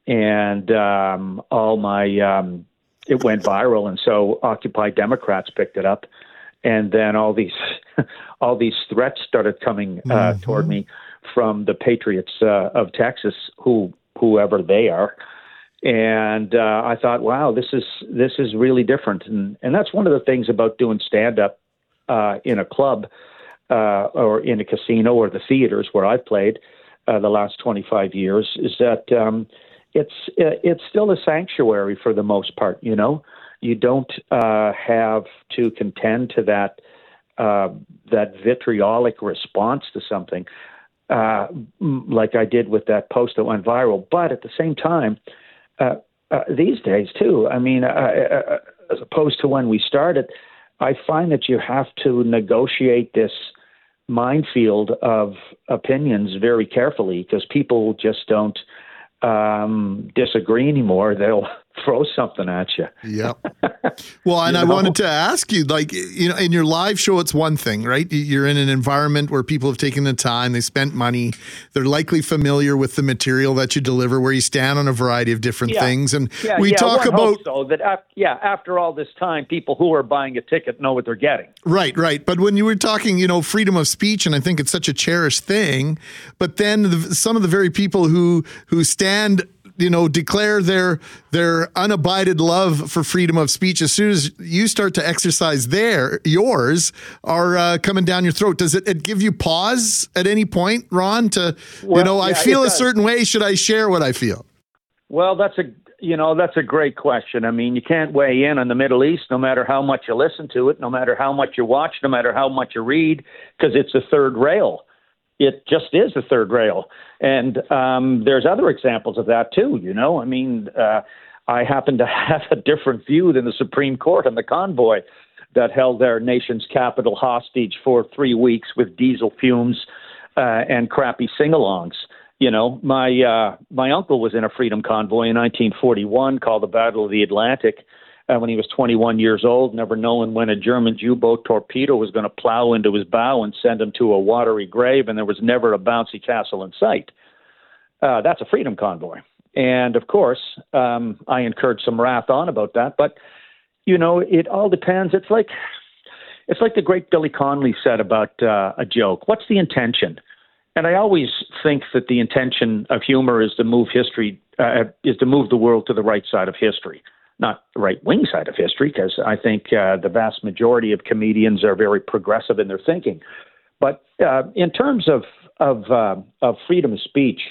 Speaker 16: and um, all my um, it went viral, and so Occupy Democrats picked it up, and then all these all these threats started coming uh, mm-hmm. toward me from the Patriots uh, of Texas, who whoever they are and uh, I thought, wow, this is this is really different, and and that's one of the things about doing stand up uh, in a club uh, or in a casino or the theaters where I've played uh, the last 25 years is that um, it's it's still a sanctuary for the most part. You know, you don't uh, have to contend to that uh, that vitriolic response to something. like I did with that post that went viral, but at the same time, uh, uh, these days too. I mean, uh, uh, as opposed to when we started, I find that you have to negotiate this minefield of opinions very carefully because people just don't um, disagree anymore. They'll throw something at you.
Speaker 2: Yep. Well, and I know? wanted to ask you, like, you know, in your live show, it's one thing, right? You're in an environment where people have taken the time, they spent money, they're likely familiar with the material that you deliver, where you stand on a variety of different yeah. things, and
Speaker 16: yeah,
Speaker 2: we
Speaker 16: yeah,
Speaker 2: talk about
Speaker 16: so that yeah, after all this time, people who are buying a ticket know what they're getting.
Speaker 2: Right, right. But when you were talking, you know, freedom of speech, and I think it's such a cherished thing, but then the, some of the very people who who stand you know, declare their their unabided love for freedom of speech as soon as you start to exercise their yours are uh, coming down your throat. Does it, it, give you pause at any point, Ron? To well, you know, yeah, I feel a certain way. Should I share what I feel?
Speaker 16: Well, that's a you know that's a great question. I mean, you can't weigh in on the Middle East, no matter how much you listen to it, no matter how much you watch, no matter how much you read, because it's a third rail it just is a third rail. And um, there's other examples of that too. You know, I mean, uh, I happen to have a different view than the Supreme Court on the convoy that held their nation's capital hostage for three weeks with diesel fumes uh, and crappy sing-alongs. You know, my uh, my uncle was in a freedom convoy in 1941 called the Battle of the Atlantic uh, when he was 21 years old, never knowing when a German U-boat torpedo was going to plow into his bow and send him to a watery grave, and there was never a bouncy castle in sight. Uh, that's a freedom convoy, and of course, um, I incurred some wrath on about that. But you know, it all depends. It's like it's like the great Billy Connolly said about uh, a joke. What's the intention? And I always think that the intention of humor is to move history, uh, is to move the world to the right side of history not right wing side of history, because I think uh, the vast majority of comedians are very progressive in their thinking. But uh, in terms of of uh, of freedom of speech,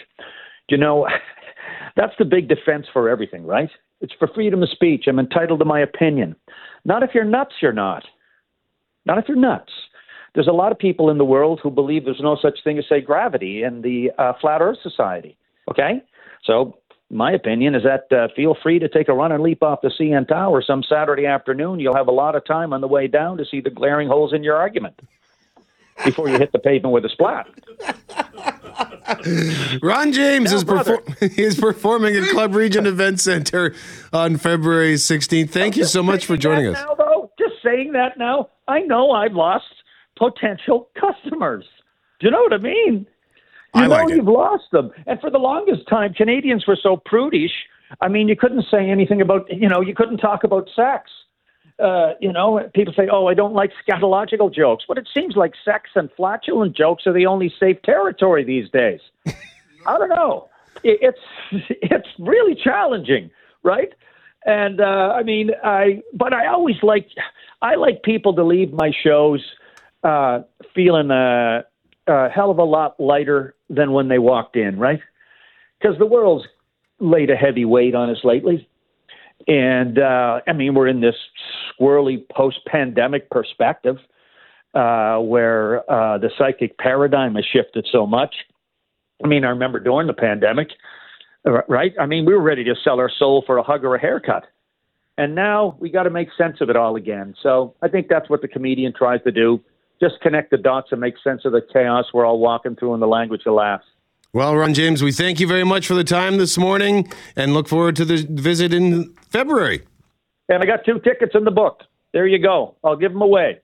Speaker 16: you know, that's the big defense for everything, right? It's for freedom of speech. I'm entitled to my opinion. Not if you're nuts, you're not. Not if you're nuts. There's a lot of people in the world who believe there's no such thing as, say, gravity in the uh, Flat Earth Society. Okay? So my opinion is that uh, feel free to take a run and leap off the CN Tower some Saturday afternoon. You'll have a lot of time on the way down to see the glaring holes in your argument before you hit the pavement with a splat.
Speaker 1: Ron James is, perfor- is performing at Club Regent Event Center on February 16th. Thank you so much for joining us.
Speaker 16: Now, though, just saying that now, I know I've lost potential customers. Do you know what I mean? You I know like you've lost them. And for the longest time, Canadians were so prudish. I mean, you couldn't say anything about, you know, you couldn't talk about sex. Uh, you know, people say, "Oh, I don't like scatological jokes," but it seems like sex and flatulent jokes are the only safe territory these days. I don't know. It, it's it's really challenging, right? And uh, I mean, I but I always like I like people to leave my shows uh, feeling uh, a hell of a lot lighter than when they walked in, right? Because the world's laid a heavy weight on us lately. And uh, I mean, we're in this squirrely post pandemic perspective uh, where uh, the psychic paradigm has shifted so much. I mean, I remember during the pandemic, right? I mean, we were ready to sell our soul for a hug or a haircut. And now we got to make sense of it all again. So I think that's what the comedian tries to do just connect the dots and make sense of the chaos we're all walking through in the language of laughs.
Speaker 1: Well, Ron James, we thank you very much for the time this morning and look forward to the visit in February.
Speaker 16: And I got two tickets in the book. There you go. I'll give them away.